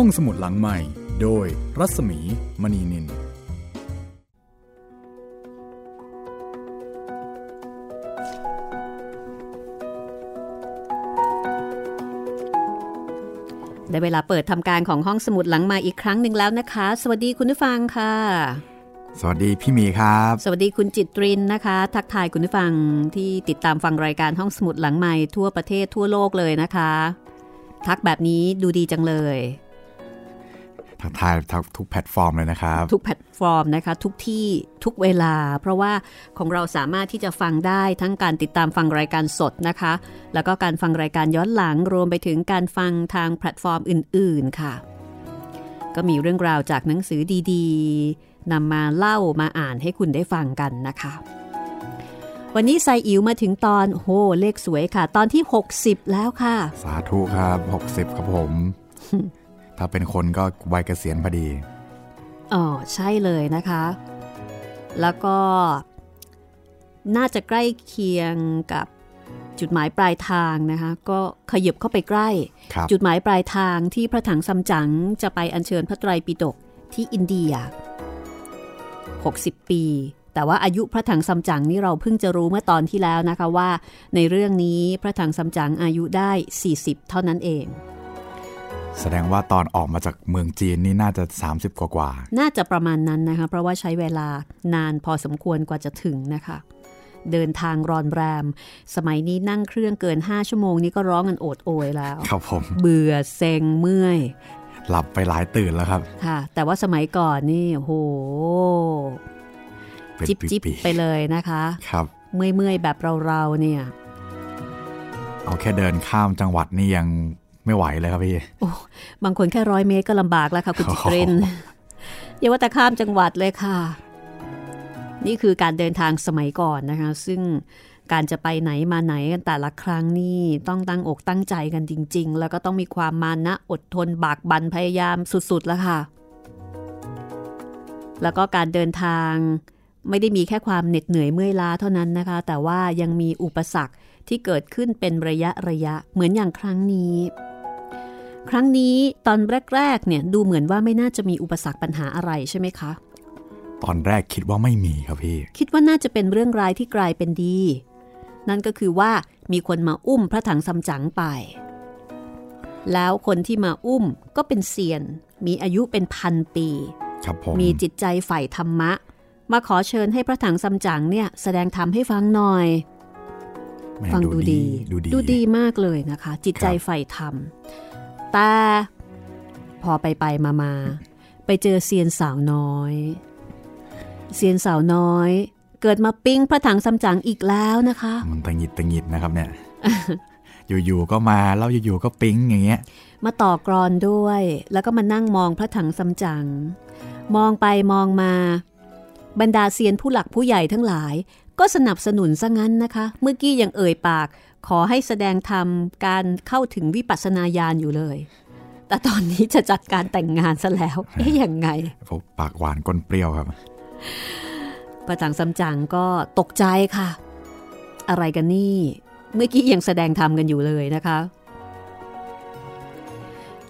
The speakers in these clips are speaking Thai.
ห้องสมุดหลังใหม่ โดยรัศมีมณีนิน ได้เวลาเปิดทำการของห้องสมุดหลังใหม่อีกครั้งหนึ่งแล้วนะคะ สวัสดีคุณผู้ฟังค่ะ สวัสดีพี่หมีครับ สวัสดีคุณจิตรินนะคะ ทักทายคุณผู้ฟังที่ติดตามฟังรายการห้องสมุดหลังใหม่ทั่วประเทศทั่วโลกเลยนะคะทักแบบนี้ดูดีจังเลย ทักทายทุกแพลตฟอร์มเลยนะครับ ทุกแพลตฟอร์มนะคะ ทุกที่ทุกเวลา เพราะว่าของเราสามารถที่จะฟังได้ทั้งการติดตามฟังรายการสดนะคะ แล้วก็การฟังรายการย้อนหลังรวมไปถึงการฟังทางแพลตฟอร์มอื่น ๆ ค่ะ ก็มีเรื่องราวจากหนังสือดีๆนำมาเล่ามาอ่านให้คุณได้ฟังกันนะคะ วันนี้ไซอิ๋วมาถึงตอนโหเลขสวยค่ะ ตอนที่ 60 แล้วค่ะ สาธุครับ 60 ครับผม ถ้าเป็นคนก็วัยเกษียณพอดีอ๋อใช่เลยนะคะ แล้วก็น่าจะใกล้เคียงกับจุดหมายปลายทางนะคะ ก็ขยับเข้าไปใกล้ครับจุดหมายปลายทางที่พระถังซัมจั๋งจะไปอัญเชิญพระไตรปิฎกที่อินเดีย 60 ปี แต่ว่าอายุพระถังซัมจั๋งนี่เราเพิ่งจะรู้เมื่อตอนที่แล้วนะคะว่า ในเรื่องนี้พระถังซัมจั๋งอายุได้ 40 เท่านั้นเอง แสดงว่าตอนออกมาจากเมืองจีนนี่น่าจะ 30 กว่ากว่า น่าจะประมาณนั้นนะคะ เพราะว่าใช้เวลานานพอสมควรกว่าจะถึงนะคะ เดินทางรอนแรม สมัยนี้นั่งเครื่องเกิน 5 ชั่วโมงนี้ก็ร้องกันโอดโอยแล้ว ครับผม เบื่อเซ็งเมื่อย หลับไปหลายตื่นแล้วครับ ค่ะ แต่ว่าสมัยก่อนนี่โหเป็นจิบจิบปีๆไปเลยนะคะ ครับ เมื่อยเมื่อยๆแบบเราๆเนี่ย เอาแค่เดินข้ามจังหวัดนี่ยัง ไม่ไหวเลยครับพี่บางคนแค่ร้อยเมตรก็ลำบากแล้วค่ะคุณจิตเรนอย่าว่าแต่ข้ามจังหวัดเลยค่ะ นี่คือการเดินทางสมัยก่อนนะคะ ซึ่งการจะไปไหนมาไหนกันแต่ละครั้งนี่ต้องตั้งอกตั้งใจกันจริง ๆ แล้วก็ต้องมีความมานะอดทนบากบั่นพยายามสุดๆแล้วค่ะ แล้วก็การเดินทางไม่ได้มีแค่ความเหน็ดเหนื่อยเมื่อยล้าเท่านั้นนะคะ แต่ว่ายังมีอุปสรรคที่เกิดขึ้นเป็นระยะระยะเหมือนอย่างครั้งนี้ ครั้งนี้ตอนแรกๆเนี่ยดูเหมือนว่าไม่น่าจะมีอุปสรรคปัญหาอะไรใช่ไหมคะ ตอนแรกคิดว่าไม่มีครับพี่ คิดว่าน่าจะเป็นเรื่องร้ายที่กลายเป็นดี นั่นก็คือว่ามีคนมาอุ้มพระถังซัมจั๋งไป แล้วคนที่มาอุ้มก็เป็นเซียน มีอายุเป็นพันปีครับผมมีจิตใจใฝ่ธรรมะ มาขอเชิญให้พระถังซัมจั๋งเนี่ยแสดงธรรมให้ฟังหน่อยแหม่ฟังดูดีดูดี ดูดีมากเลยนะคะ จิตใจครับใฝ่ธรรม แต่พอไปไปมามาไปเจอเซียนสาวน้อย เซียนสาวน้อย เกิดมาปิ้งพระถังซัมจั๋งอีกแล้วนะคะ มันตังหงิดตังหงิดนะครับเนี่ยอยู่ๆก็มาแล้วอยู่ๆก็ปิ๊งอย่างเงี้ย มาต่อกรอนด้วย แล้วก็มานั่งมองพระถังซัมจั๋งมองไปมองมา บรรดาเซียนผู้หลักผู้ใหญ่ทั้งหลาย ก็สนับสนุนซะงั้นนะคะ เมื่อกี้ยังเอ่ยปาก ขอให้แสดงธรรมการเข้าถึงวิปัสสนาญาณอยู่เลย แต่ตอนนี้จะจัดการแต่งงานซะแล้ว เอ๊ะยังไงพวกปากหวานก้นเปรี้ยวครับพระถังซัมจั๋งก็ตกใจค่ะ อะไรกันนี่ เมื่อกี้ยังแสดงธรรมกันอยู่เลยนะคะ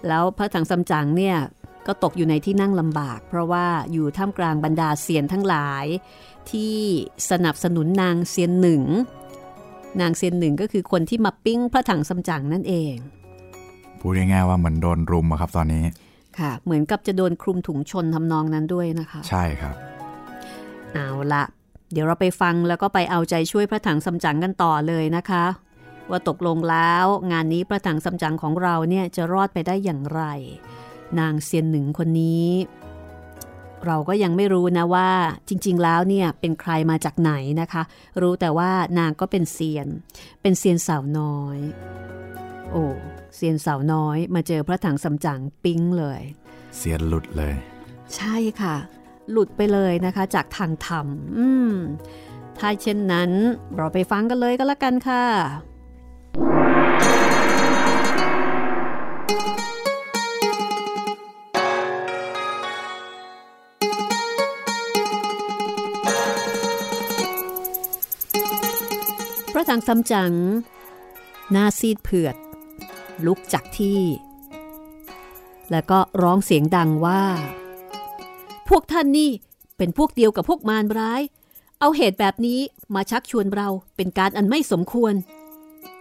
แล้วพระถังซัมจั๋งเนี่ย ก็ตกอยู่ในที่นั่งลำบาก เพราะว่าอยู่ท่ามกลางบรรดาเซียนทั้งหลาย ที่สนับสนุนนางเซียนหนึ่ง นางเซียนหนึ่งก็คือคนที่มาปิ้งพระถังซัมจั๋งนั่นเอง พูดง่ายๆว่าเหมือนโดนรุมอะครับตอนนี้ ค่ะ เหมือนกับจะโดนคลุมถุงชนทำนองนั้นด้วยนะคะ ใช่ครับ เอาละเดี๋ยวเราไปฟังแล้วก็ไปเอาใจช่วยพระถังซัมจั๋งกันต่อเลยนะคะ ว่าตกลงแล้วงานนี้พระถังซัมจั๋งของเราเนี่ยจะรอดไปได้อย่างไร นางเซียนหนึ่งคนนี้ เราก็ยังไม่รู้นะว่าจริง ๆ แล้วเนี่ยเป็นใครมาจากไหนนะคะ รู้แต่ว่านางก็เป็นเซียน เป็นเซียนสาวน้อย โอ้เซียนสาวน้อย มาเจอพระถังซัมจั๋งปิ๊งเลยเสียนหลุดเลย ใช่ค่ะ หลุดไปเลยนะคะ จากทางธรรม อืมถ้าเช่นนั้น เราไปฟังกันเลยก็แล้วกันค่ะ พระถังซัมจัง หน้าซีดเผือด ลุกจากที่ แล้วก็ร้องเสียงดังว่า พวกท่านนี่เป็นพวกเดียวกับพวกมารร้าย เอาเหตุแบบนี้มาชักชวนเราเป็นการอันไม่สมควร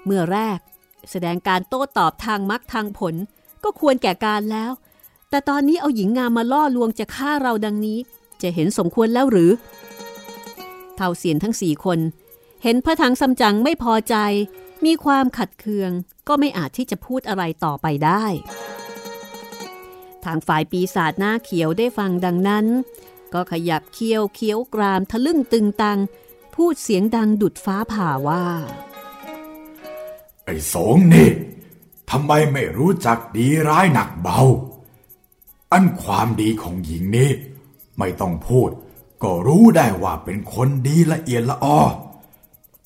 เมื่อแรกแสดงการโต้ตอบทางมักทางผลก็ควรแก่การแล้ว แต่ตอนนี้เอาหญิงงามมาล่อลวงจะฆ่าเราดังนี้ จะเห็นสมควรแล้วหรือ เท่าเสียนทั้งสี่คน เห็นพระถังซัมจั๋งไม่พอใจ มีความขัดเคืองก็ไม่อาจที่จะพูดอะไรต่อไปได้ ทางฝ่ายปีศาจหน้าเขียวได้ฟังดังนั้น ก็ขยับเคี้ยวเคี้ยวกรามทะลึ่งตึงตัง พูดเสียงดังดุดฟ้าผ่าว่า ไอ้สงนี่ทำไมไม่รู้จักดีร้ายหนักเบา อันความดีของหญิงนี้ ไม่ต้องพูด ก็รู้ได้ว่าเป็นคนดีละเอียดละออ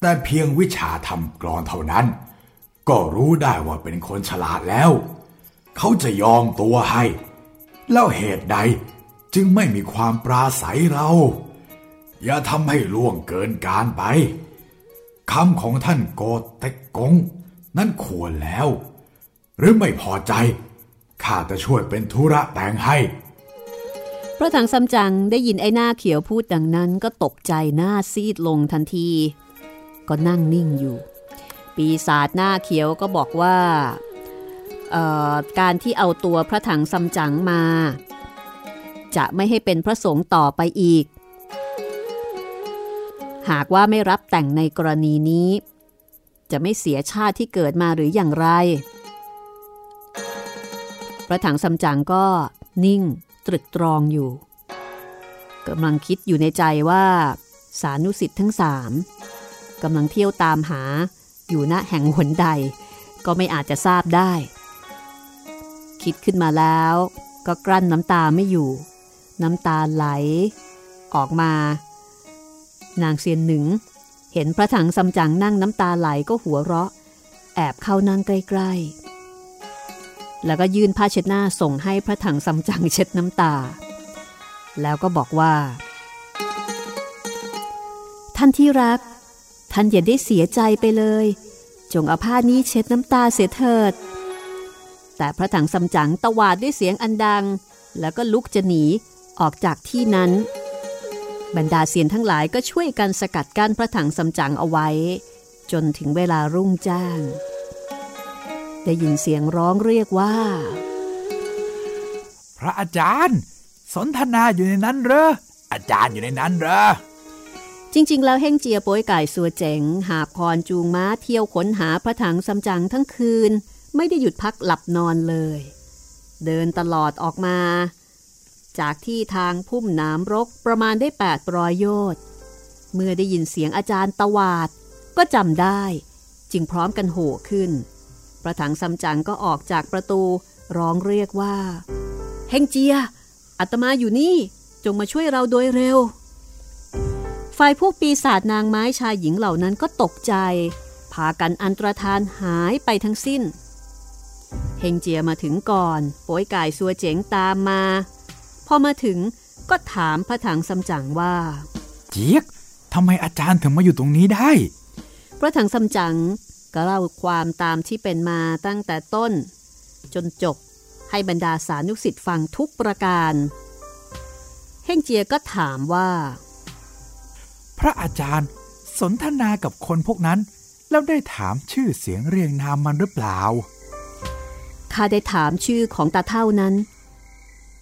แต่เพียงวิชาทำกรอนเท่านั้น ก็รู้ได้ว่าเป็นคนฉลาดแล้ว เขาจะยอมตัวให้ แล้วเหตุใดจึงไม่มีความปราศัยเรา อย่าทำให้ล่วงเกินการไปคำของท่านโกเต็กกง นั่นควรแล้ว หรือไม่พอใจ ข้าจะช่วยเป็นธุระแต่งให้พระถังซัมจั๋งได้ยินไอ้หน้าเขียวพูดดังนั้นก็ตกใจหน้าซีดลงทันที ก็นั่งนิ่งอยู่ ปีศาจหน้าเขียวก็บอกว่าการที่เอาตัวพระถังซัมจั๋งมา จะไม่ให้เป็นพระสงฆ์ต่อไปอีก หากว่าไม่รับแต่งในกรณีนี้ จะไม่เสียชาติที่เกิดมาหรืออย่างไร พระถังซัมจั๋งก็นิ่งตรึกตรองอยู่กำลังคิดอยู่ในใจว่า สานุสิทธิ์ทั้งสาม กำลังเที่ยวตามหา อยู่ณแห่งหนใด ก็ไม่อาจจะทราบได้ คิดขึ้นมาแล้วก็กลั้นน้ำตาไม่อยู่ น้ำตาไหล ออกมา นางเซียนหนึ่ง เห็นพระถังซัมจั๋งนั่งน้ำตาไหลก็หัวเราะ แอบเข้านั่งใกล้ ๆ แล้วก็ยื่นผ้าเช็ดหน้าส่งให้พระถังซัมจั๋งเช็ดน้ำตา แล้วก็บอกว่า ท่านที่รัก ท่านอย่าได้เสียใจไปเลย จงเอาผ้านี้เช็ดน้ำตาเสียเถิด แต่พระถังซัมจั๋งตวาดด้วยเสียงอันดัง แล้วก็ลุกจะหนีออกจากที่นั้น บรรดาเสียนทั้งหลายก็ช่วยกันสกัดกั้นพระถังซัมจั๋งเอาไว้ จนถึงเวลารุ่งจ้าง ได้ยินเสียงร้องเรียกว่า พระอาจารย์ สนทนาอยู่ในนั้นเหรออาจารย์อยู่ในนั้นเหรอ จริง ๆ แล้วเฮงเจียโป้ยไก่สัวเจ๋ง หาพรจูงม้าเที่ยวค้นหาพระถังซัมจั๋งทั้งคืน ไม่ได้หยุดพักหลับนอนเลย เดินตลอดออกมา จากที่ทางพุ่มน้ำรกประมาณได้แปดรอยโยชน์เมื่อได้ยินเสียงอาจารย์ตวาด ก็จำได้ จึงพร้อมกันโห่ขึ้น พระถังซัมจั๋งก็ออกจากประตูร้องเรียกว่า เฮงเจียอาตมาอยู่นี่จงมาช่วยเราโดยเร็ว ฝ่ายพวกปีศาจนางไม้ชายหญิงเหล่านั้นก็ตกใจ พากันอันตรธานหายไปทั้งสิ้น เฮงเจียมาถึงก่อนโป้ยกายซัวเจ๋งตามมา พอมาถึงก็ถามพระถังซัมจั๋งว่า เจี๊ยกทำไมอาจารย์ถึงมาอยู่ตรงนี้ได้ พระถังซัมจั๋งก็เล่าความตามที่เป็นมาตั้งแต่ต้น จนจบให้บรรดาสานุสิทธิ์ฟังทุกประการ เฮงเจียก็ถามว่า พระอาจารย์สนทนากับคนพวกนั้น แล้วได้ถามชื่อเสียงเรียงนามมันหรือเปล่า ข้าได้ถามชื่อของตาเท่านั้น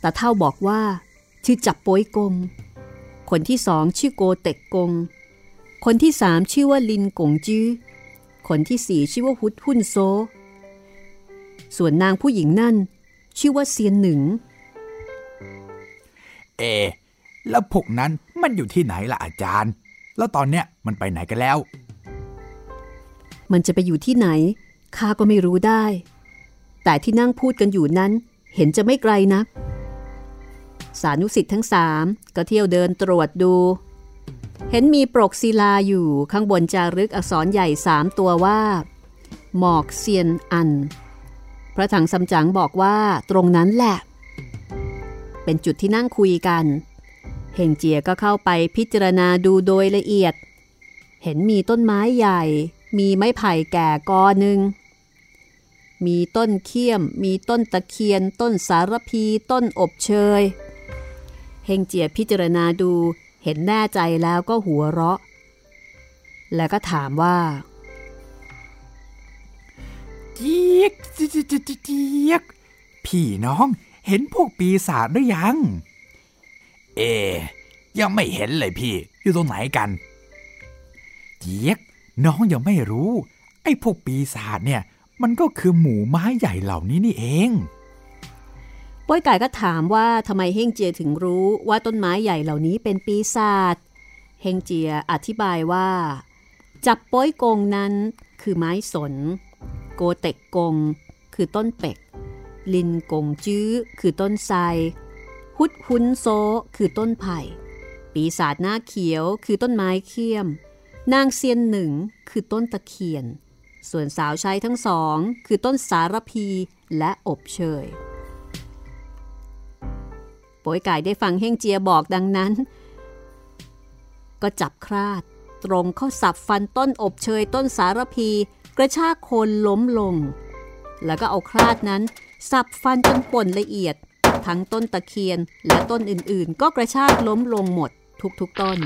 ตาเท่าบอกว่า ชื่อจับโป้ยกง คนที่สองชื่อโกเต็กกง คนที่สามชื่อว่าลินกงจื้อ คนที่สี่ชื่อว่าฮุดหุ่นโซ ส่วนนางผู้หญิงนั่น ชื่อว่าเซียนหนึ่ง เอ แล้วพวกนั้นมันอยู่ที่ไหนล่ะอาจารย์ แล้วตอนเนี้ยมันไปไหนกันแล้ว มันจะไปอยู่ที่ไหนข้าก็ไม่รู้ได้ แต่ที่นั่งพูดกันอยู่นั้น เห็นจะไม่ไกลนัก สานุสิทธิ์ทั้งสามก็เที่ยวเดินตรวจดู เห็นมีปรกศิลาอยู่ข้างบนจารึกอักษรใหญ่สามตัวว่า หมอกเซียนอัน พระถังซัมจั๋งบอกว่าตรงนั้นแหละ เป็นจุดที่นั่งคุยกัน เฮงเจียก็เข้าไปพิจารณาดูโดยละเอียด เห็นมีต้นไม้ใหญ่ มีไม้ไผ่แก่กอหนึ่ง มีต้นเคี้ยม มีต้นตะเคียน ต้นสารพี ต้นอบเชย เฮงเจียพิจารณาดู เห็นแน่ใจแล้วก็หัวเราะ แล้วก็ถามว่าเจี๊ยกเจี๊ยกเจี๊ยกเจี๊ยกพี่น้อง เห็นพวกปีศาจหรือยัง เอ ยังไม่เห็นเลยพี่ อยู่ตรงไหนกันเจี๊ยกน้องยังไม่รู้ ไอ้พวกปีศาจเนี่ย มันก็คือหมูไม้ใหญ่เหล่านี้นี่เองป้อยไก่ก็ถามว่าทำไมเฮงเจียถึงรู้ว่าต้นไม้ใหญ่เหล่านี้เป็นปีศาจเฮงเจียอธิบายว่า จับป้อยกงนั้นคือไม้สน โกเต็กกง คือต้นเป็ก ลินกงจื้อคือต้นไทร ฮุดหุนโซคือต้นไผ่ ปีศาจหน้าเขียวคือต้นไม้เขี้ยม นางเซียนหนึ่งคือต้นตะเคียน ส่วนสาวใช้ทั้งสองคือต้นสารพีและอบเชยโป๋ยไก่ได้ฟังเฮงเจียบอกดังนั้น ก็จับคราด ตรงเข้าสับฟันต้นอบเชยต้นสารพี กระชากโคนล้มลง แล้วก็เอาคราดนั้น สับฟันจนป่นละเอียด ทั้งต้นตะเคียนและต้นอื่นๆ ก็กระชากล้มลงหมดทุกๆต้น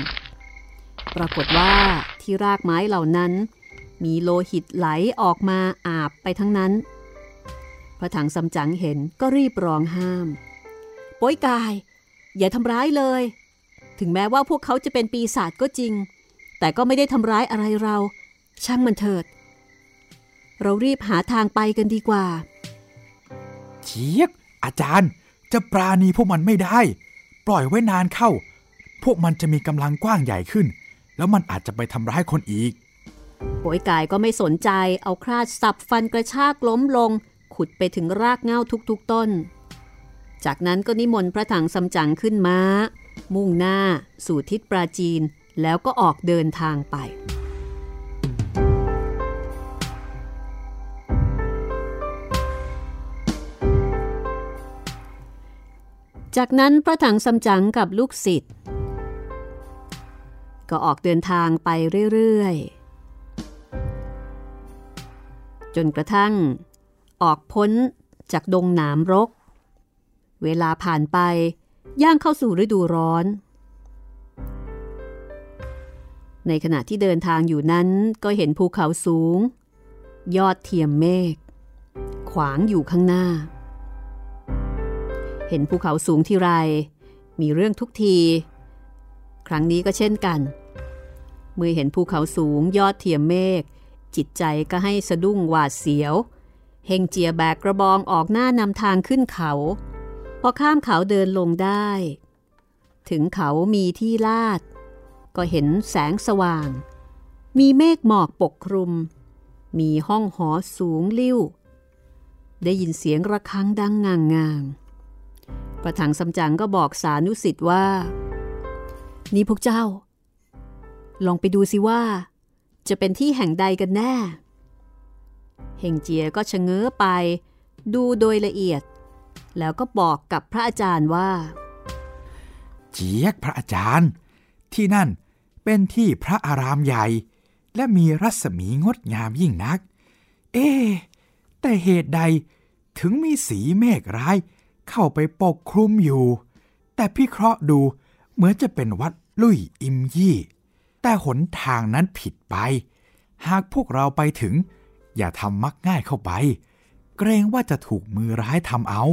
ปรากฏว่าที่รากไม้เหล่านั้น มีโลหิตไหลออกมาอาบไปทั้งนั้น พระถังสำจังเห็นก็รีบร้องห้ามป้ยกาย อย่าทำร้ายเลย ถึงแม้ว่าพวกเขาจะเป็นปีศาจก็จริง แต่ก็ไม่ได้ทำร้ายอะไรเรา ช่างมันเถิด เรารีบหาทางไปกันดีกว่าเจี๊ยกอาจารย์ จะปราณีพวกมันไม่ได้ ปล่อยไว้นานเข้า พวกมันจะมีกำลังกว้างใหญ่ขึ้น แล้วมันอาจจะไปทำร้ายคนอีกโป๋ยกายก็ไม่สนใจ เอาคราดสับฟันกระชากล้มลง ขุดไปถึงรากเง้าทุกๆต้น จากนั้นก็นิมนต์พระถังสำจังขึ้นม้า มุ่งหน้า สู่ทิศปราจีน แล้วก็ออกเดินทางไป จากนั้นพระถังสำจั๋งกับลูกศิษย์ก็ออกเดินทางไปเรื่อยๆ จนกระทั่ง ออกพ้นจากดงหนามรก เวลาผ่านไปย่างเข้าสู่ฤดูร้อน ในขณะที่เดินทางอยู่นั้นก็เห็นภูเขาสูง ยอดเทียมเมฆขวางอยู่ข้างหน้า เห็นภูเขาสูงที่ไร มีเรื่องทุกที ครั้งนี้ก็เช่นกัน เมื่อเห็นภูเขาสูงยอดเทียมเมฆ จิตใจก็ให้สะดุ้งหวาดเสียว เฮงเจียแบกกระบองออกหน้านำทางขึ้นเขา พอข้ามเขาเดินลงได้ ถึงเขามีที่ลาด ก็เห็นแสงสว่าง มีเมฆหมอกปกคลุม มีห้องหอสูงลิ่วได้ยินเสียงระฆังดังงางงาง พระถังสำจังก็บอกสานุสิทธิ์ว่า นี่พวกเจ้า ลองไปดูสิว่า จะเป็นที่แห่งใดกันแน่เฮงเจียก็ชะเง้อไป ดูโดยละเอียด แล้วก็บอกกับพระอาจารย์ว่า เจียกพระอาจารย์ ที่นั่นเป็นที่พระอารามใหญ่ และมีรัศมีงดงามยิ่งนัก เอ๊แต่เหตุใดถึงมีสีเมฆร้าย เข้าไปปกคลุมอยู่ แต่พิเคราะห์ดูเหมือนจะเป็นวัดลุยอิมยี่ แต่หนทางนั้นผิดไป หากพวกเราไปถึง อย่าทำมักง่ายเข้าไป เกรงว่าจะถูกมือร้ายทำเอา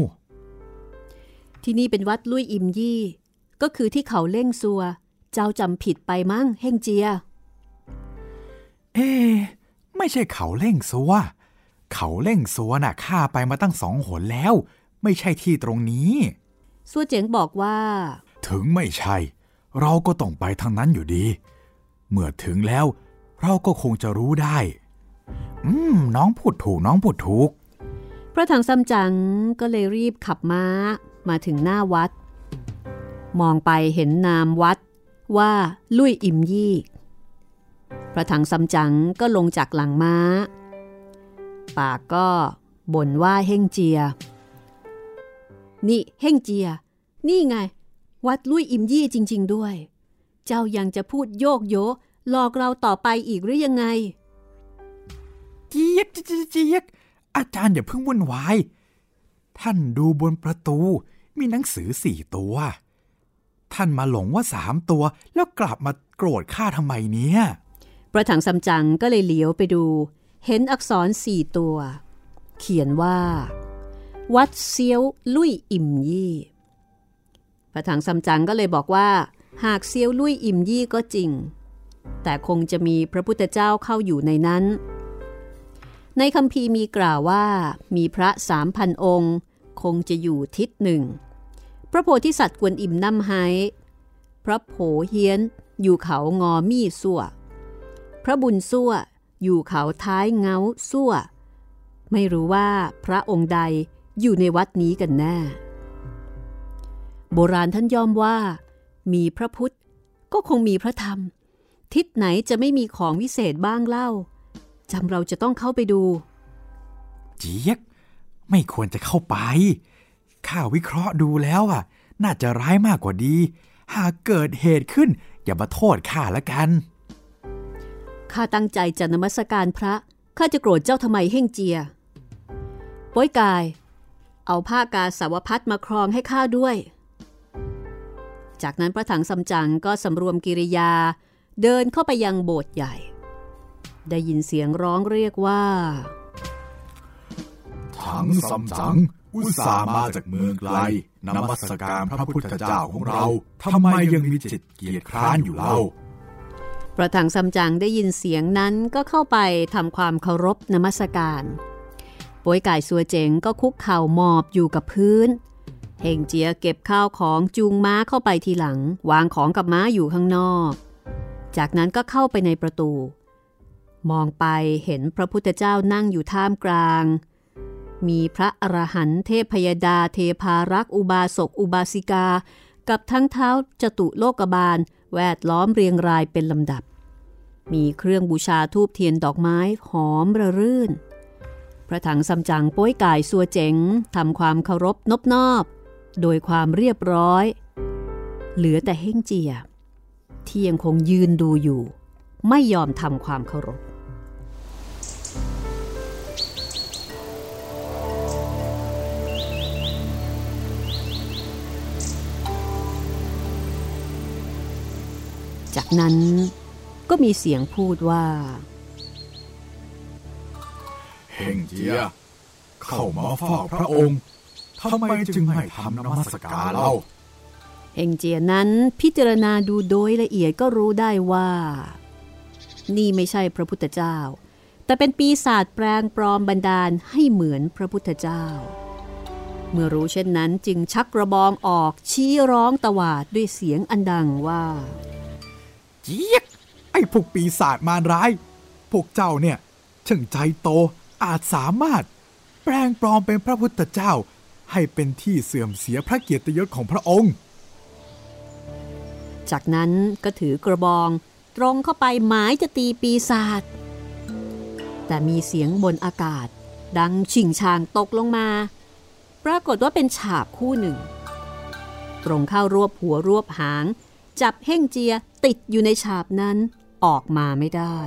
ที่นี่เป็นวัดลุยอิมยี่ ก็คือที่เขาเล่งซัว เจ้าจำผิดไปมั้งเฮงเจีย เอ๊ะไม่ใช่เขาเล่งซัว เขาเล่งซัวน่ะข้าไปมาตั้งสองหนแล้ว ไม่ใช่ที่ตรงนี้ซัวเจ๋งบอกว่า ถึงไม่ใช่ เราก็ต้องไปทางนั้นอยู่ดี เมื่อถึงแล้ว เราก็คงจะรู้ได้ อืม น้องพูดถูกน้องพูดถูก พระถังซัมจั๋งก็เลยรีบขับม้ามาถึงหน้าวัด มองไปเห็นนามวัดว่าลุยอิมยี่พระถังซัมจั๋งก็ลงจากหลังม้า ปากก็บ่นว่าเฮ่งเจีย นี่เฮ่งเจีย นี่ไง วัดลุยอิมยี่จริง ๆ ด้วย เจ้ายังจะพูดโยกโยหลอกเราต่อไปอีกหรือยังไงเจี๊ยกเจี๊ยกเจี๊ยกอาจารย์อย่าเพิ่งวุ่นวาย ท่านดูบนประตูมีหนังสือสี่ตัว ท่านมาหลงว่าสามตัว แล้วกลับมาโกรธข้าทำไมเนี่ย ประถังซัมจั๋งก็เลยเหลียวไปดู เห็นอักษรสี่ตัว เขียนว่า วัดเซียวลุยอิมยี่ประถังซัมจั๋งก็เลยบอกว่า หากเซียวลุยอิมยี่ก็จริง แต่คงจะมีพระพุทธเจ้าเข้าอยู่ในนั้น ในคำพีมีกล่าวว่า มีพระสามพันองค์ คงจะอยู่ทิศหนึ่ง พระโพธิสัตว์กวนอิมน้ำไฮพระโผเฮียนอยู่เขางอมี่สั่ว พระบุญสั่วอยู่เขาท้ายเงาสั่ว ไม่รู้ว่าพระองค์ใด อยู่ในวัดนี้กันแน่ โบราณท่านยอมว่า มีพระพุทธก็คงมีพระธรรม ทิศไหนจะไม่มีของวิเศษบ้างเล่าจำเราจะต้องเข้าไปดู เจี๊ยก ไม่ควรจะเข้าไป ข้าวิเคราะห์ดูแล้วอะ น่าจะร้ายมากกว่าดี หากเกิดเหตุขึ้น อย่ามาโทษข้าละกัน ข้าตั้งใจจะนมัสการพระ ข้าจะโกรธเจ้าทำไมเฮ่งเจียป้อยกาย เอาผ้ากาสาวพัดมาครองให้ข้าด้วย จากนั้นพระถังซัมจั๋งก็สำรวมกิริยาเดินเข้าไปยังโบสถ์ใหญ่ ได้ยินเสียงร้องเรียกว่า ถังซัมจั๋งอุตส่าห์มาจากเมืองไกลนมัสการพระพุทธเจ้าของเราทำไมยังมีจิตเกียจคร้านอยู่เล่าพระถังซัมจั๋งได้ยินเสียงนั้นก็เข้าไปทำความเคารพนมัสการ ป่วยก่ายสัวเจ๋งก็คุกเข่าหมอบอยู่กับพื้น เฮงเจียเก็บข้าวของจูงม้าเข้าไปทีหลัง วางของกับม้าอยู่ข้างนอก จากนั้นก็เข้าไปในประตู มองไปเห็นพระพุทธเจ้านั่งอยู่ท่ามกลาง มีพระอรหันต์เทพยดาเทพารักอุบาสกอุบาสิกา กับทั้งเท้าจตุโลกบาล แวดล้อมเรียงรายเป็นลำดับ มีเครื่องบูชาทูบเทียนดอกไม้หอมระรื่น พระถังซัมจั๋งป้วยก่ายสัวเจ๋งทำความเคารพนบนอบ โดยความเรียบร้อย เหลือแต่เฮ่งเจีย ที่ยังคงยืนดูอยู่ ไม่ยอมทำความเคารพ จากนั้นก็มีเสียงพูดว่า เฮงเจีย เข้ามาเฝ้าพระองค์ทำไมจึงไม่ทำนมัสการเล่าเฮงเจียนั้นพิจารณาดูโดยละเอียดก็รู้ได้ว่า นี่ไม่ใช่พระพุทธเจ้า แต่เป็นปีศาจแปลงปลอมบันดาลให้เหมือนพระพุทธเจ้า เมื่อรู้เช่นนั้นจึงชักกระบองออกชี้ร้องตวาดด้วยเสียงอันดังว่าเจี๊ยกไอ้พวกปีศาจมารร้าย พวกเจ้าเนี่ยช่างใจโต อาจสามารถแปลงปลอมเป็นพระพุทธเจ้า ให้เป็นที่เสื่อมเสียพระเกียรติยศของพระองค์ จากนั้นก็ถือกระบองตรงเข้าไปหมายจะตีปีศาจแต่มีเสียงบนอากาศ ดังชิงชางตกลงมา ปรากฏว่าเป็นฉาบคู่หนึ่ง ตรงเข้ารวบหัวรวบหาง จับเฮ่งเจียติดอยู่ในฉาบนั้นออกมาไม่ได้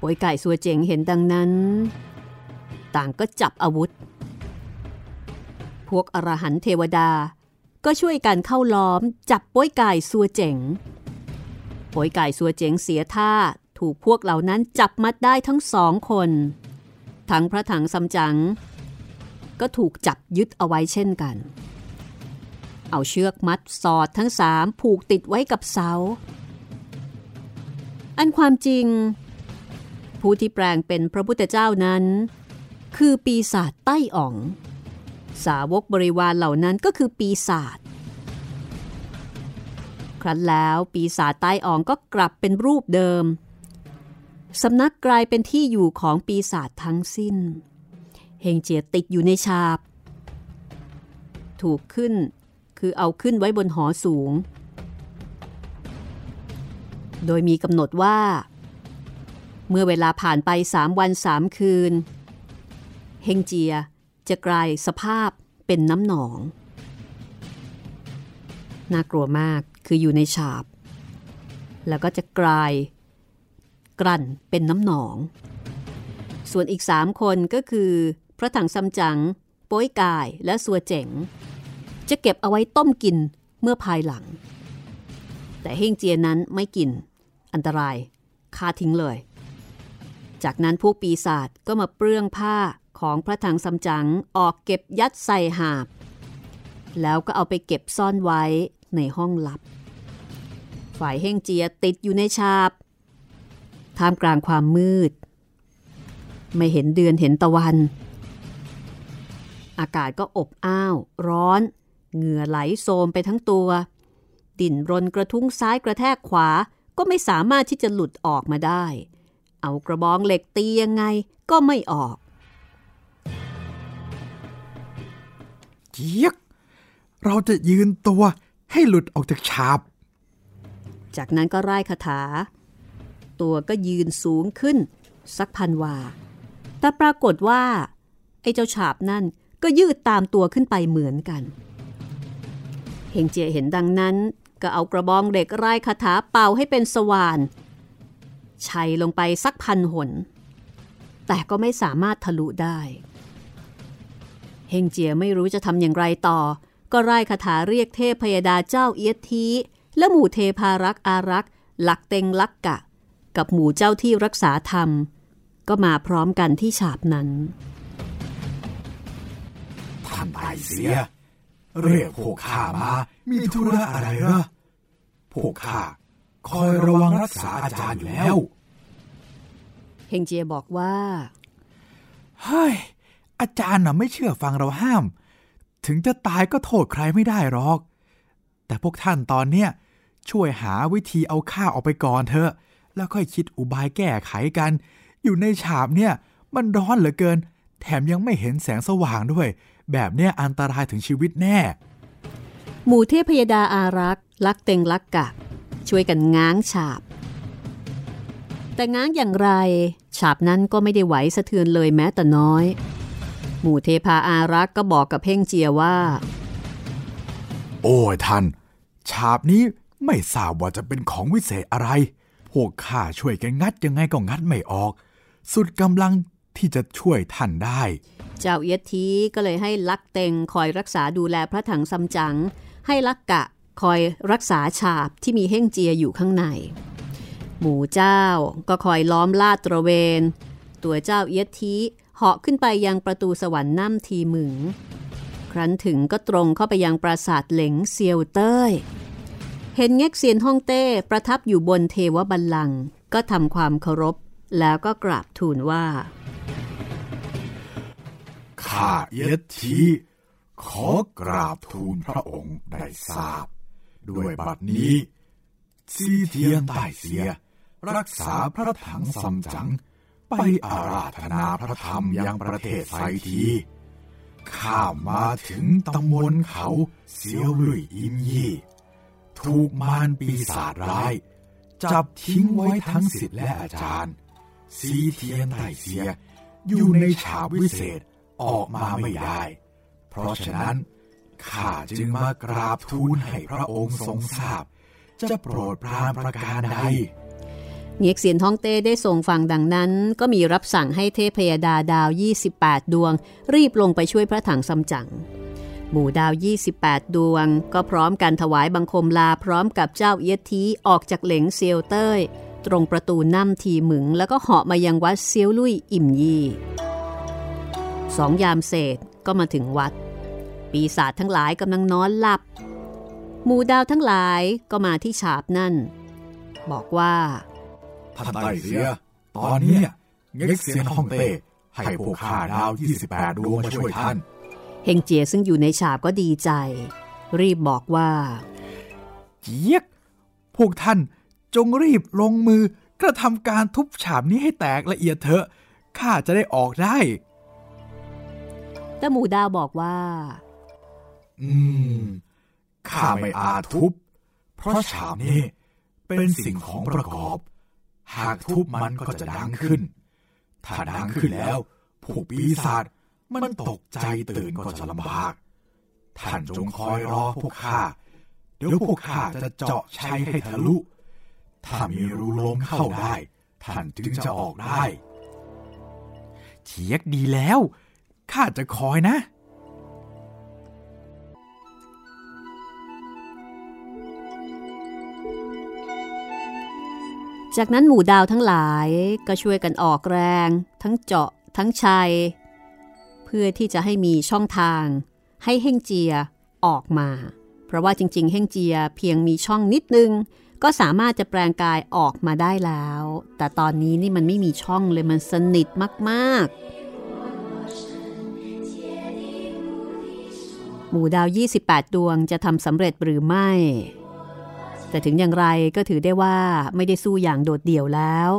ป่วยไก่สัวเจ๋งเห็นดังนั้น ต่างก็จับอาวุธ พวกอรหันเทวดา ก็ช่วยกันเข้าล้อมจับป่วยไก่สัวเจ๋งป่วยไก่สัวเจ๋งเสียท่าถูกพวกเหล่านั้นจับมัดได้ทั้งสองคน ทั้งพระถังซัมจั๋งก็ถูกจับยึดเอาไว้เช่นกัน เอาเชือกมัดสอดทั้งสามผูกติดไว้กับเสา อันความจริง ผู้ที่แปลงเป็นพระพุทธเจ้านั้น คือปีศาจใต้อ๋อง สาวกบริวารเหล่านั้นก็คือปีศาจครั้นแล้วปีศาจใต้อ๋องก็กลับเป็นรูปเดิมสำนักกลายเป็นที่อยู่ของปีศาจทั้งสิ้น เฮงเจียติดอยู่ในฉาบ ถูกขึ้นคือเอาขึ้นไว้บนหอสูง โดยมีกำหนดว่า เมื่อเวลาผ่านไปสามวันสามคืน เฮงเจียจะกลายสภาพเป็นน้ำหนอง น่ากลัวมากคืออยู่ในฉาบ แล้วก็จะกลาย กลั่นเป็นน้ำหนอง ส่วนอีกสามคนก็คือ พระถังซัมจั๋งโป้ยกายและสัวเจ๋ง จะเก็บเอาไว้ต้มกินเมื่อภายหลัง แต่เฮงเจียนั้นไม่กิน อันตรายคาทิ้งเลย จากนั้นพวกปีศาจก็มาเปลื้องผ้าของพระถังซัมจั๋งออกเก็บยัดใส่หาบ แล้วก็เอาไปเก็บซ่อนไว้ในห้องลับ ฝ่ายเฮงเจียติดอยู่ในชาบ ท่ามกลางความมืด ไม่เห็นเดือนเห็นตะวัน อากาศก็อบอ้าว ร้อน เหงื่อไหลโซมไปทั้งตัว ดิ่นรนกระทุ้งซ้ายกระแทกขวาก็ไม่สามารถที่จะหลุดออกมาได้ เอากระบองเหล็กตียังไงก็ไม่ออกเจี๊ยก เราจะยืนตัวให้หลุดออกจากฉาบ จากนั้นก็ไล่คาถา ตัวก็ยืนสูงขึ้น สักพันวา แต่ปรากฏว่า ไอ้เจ้าฉาบนั่นก็ยืดตามตัวขึ้นไปเหมือนกัน เฮงเจียเห็นดังนั้น ก็เอากระบองเหล็กไล่คาถาเป่าให้เป็นสว่าน ชัยลงไปสักพันหน แต่ก็ไม่สามารถทะลุได้ เฮงเจียไม่รู้จะทำอย่างไรต่อ ก็ไล่คาถาเรียกเทพพยดาเจ้าเอียดทีและหมู่เทพารักษ์อารักษ์หลักเต็งลักกะ กับหมู่เจ้าที่รักษาธรรม ก็มาพร้อมกันที่ฉาบนั้นท่านไตเสีย เรียกพวกข้ามา มีธุระอะไรเหรอพวกข้า คอยระวังรักษาอาจารย์อยู่แล้ว เฮงเจียบอกว่า เฮ้ย อาจารย์น่ะไม่เชื่อฟังเราห้าม ถึงจะตายก็โทษใครไม่ได้หรอก แต่พวกท่านตอนเนี้ยช่วยหาวิธีเอาข้าออกไปก่อนเถอะ แล้วค่อยคิดอุบายแก้ไขกัน อยู่ในฉาบเนี่ย มันร้อนเหลือเกิน แถมยังไม่เห็นแสงสว่างด้วย แบบเนี้ยอันตรายถึงชีวิตแน่ หมู่เทพยดาอารักษ์ลักเต็งลักกะ ช่วยกันง้างฉาบ แต่ง้างอย่างไร ฉาบนั้นก็ไม่ได้ไหวสะเทือนเลยแม้แต่น้อย หมู่เทพาอารักษ์ก็บอกกับเพ่งเจียว่า โอ้ยท่าน ฉาบนี้ไม่ทราบว่าจะเป็นของวิเศษอะไร พวกข้าช่วยกันงัดยังไงก็งัดไม่ออก สุดกำลังที่จะช่วยท่านได้ เจ้าเอียดทีก็เลยให้ลักเต็งคอยรักษาดูแลพระถังซัมจั๋งให้ลักกะ คอยรักษาฉาบที่มีเฮ่งเจียอยู่ข้างใน หมูเจ้าก็คอยล้อมลาดตระเวน ตัวเจ้าเอียดทีเหาะขึ้นไปยังประตูสวรรค์น้ำทีหมึง ครั้นถึงก็ตรงเข้าไปยังปราสาทเหลงเซียวเต้ย เห็นเง็กเซียนฮ่องเต้ประทับอยู่บนเทวบัลลังก์ก็ทำความเคารพ แล้วก็กราบทูลว่า ข้าเอียดทีขอกราบทูลพระองค์ได้ทราบ ด้วยบัดนี้ซีเทียนใต้เสีย รักษาพระถังซัมจั๋งไปอาราธนาพระธรรมยังประเทศไซทีข้ามาถึงตำบลเขาเสียวลุยอิมยี่ ถูกมารปีศาจร้าย จับทิ้งไว้ทั้งสิทธิ์และอาจารย์ ซีเทียนไต้เสีย อยู่ในฉาบวิเศษออกมาไม่ได้ เพราะฉะนั้น ข้าจึงมากราบทูลให้พระองค์ทรงทราบ จะโปรดปรานประการใดเงียกเซียนท้องเต้ได้ส่งฟังดังนั้น ก็มีรับสั่งให้เทพยดาดาว 28 ดวง รีบลงไปช่วยพระถังซัมจั๋งหมู่ดาว 28 ดวง ก็พร้อมกันถวายบังคมลาพร้อมกับเจ้าเอียทีออกจากเหลงเซียวเต้ย ตรงประตูน้ำทีหมึง แล้วก็เหาะมายังวัดเซียวลุยอิ่มยี่สองยามเศษก็มาถึงวัด ปีศาจทั้งหลายกำลังนอนหลับ หมู่ดาวทั้งหลายก็มาที่ฉาบนั่น บอกว่าท่านไต้เสีย ตอนเนี้ยเง็กเซียนฮ่องเต้ให้พวกข้าดาว 28 ดวงมาช่วยท่าน เฮงเจียซึ่งอยู่ในฉาบก็ดีใจ รีบบอกว่า เจี๊ยก พวกท่านจงรีบลงมือกระทำการทุบฉาบนี้ให้แตกละเอียดเถอะ ข้าจะได้ออกได้ แต่หมู่ดาวบอกว่า อืม ข้าไม่อาจทุบ เพราะฉาบนี้เป็นสิ่งของประกอบ หากทุบมันก็จะดังขึ้น ถ้าดังขึ้นแล้วพวกปีศาจมันตกใจตื่นก็จะลำบาก ท่านจงคอยรอพวกข้า เดี๋ยวพวกข้าจะเจาะชัยให้ทะลุ ถ้ามีรูลมเข้าได้ ท่านจึงจะออกได้เฉียกดีแล้ว ข้าจะคอยนะ จากนั้นหมู่ดาวทั้งหลายก็ช่วยกันออกแรง ทั้งเจาะทั้งชัย เพื่อที่จะให้มีช่องทาง ให้เฮ่งเจียออกมา เพราะว่าจริง ๆ เฮ่งเจียเพียงมีช่องนิดนึง ก็สามารถจะแปลงกายออกมาได้แล้ว แต่ตอนนี้นี่มันไม่มีช่องเลยมันสนิทมากๆ หมู่ดาว 28 ดวงจะทำสำเร็จหรือไม่ แต่ถึงอย่างไรก็ถือได้ว่าไม่ได้สู้อย่างโดดเดี่ยวแล้ว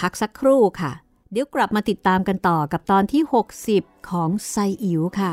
พักสักครู่ค่ะ เดี๋ยวกลับมาติดตามกันต่อกับตอนที่ 60 ของไซอิ๋วค่ะ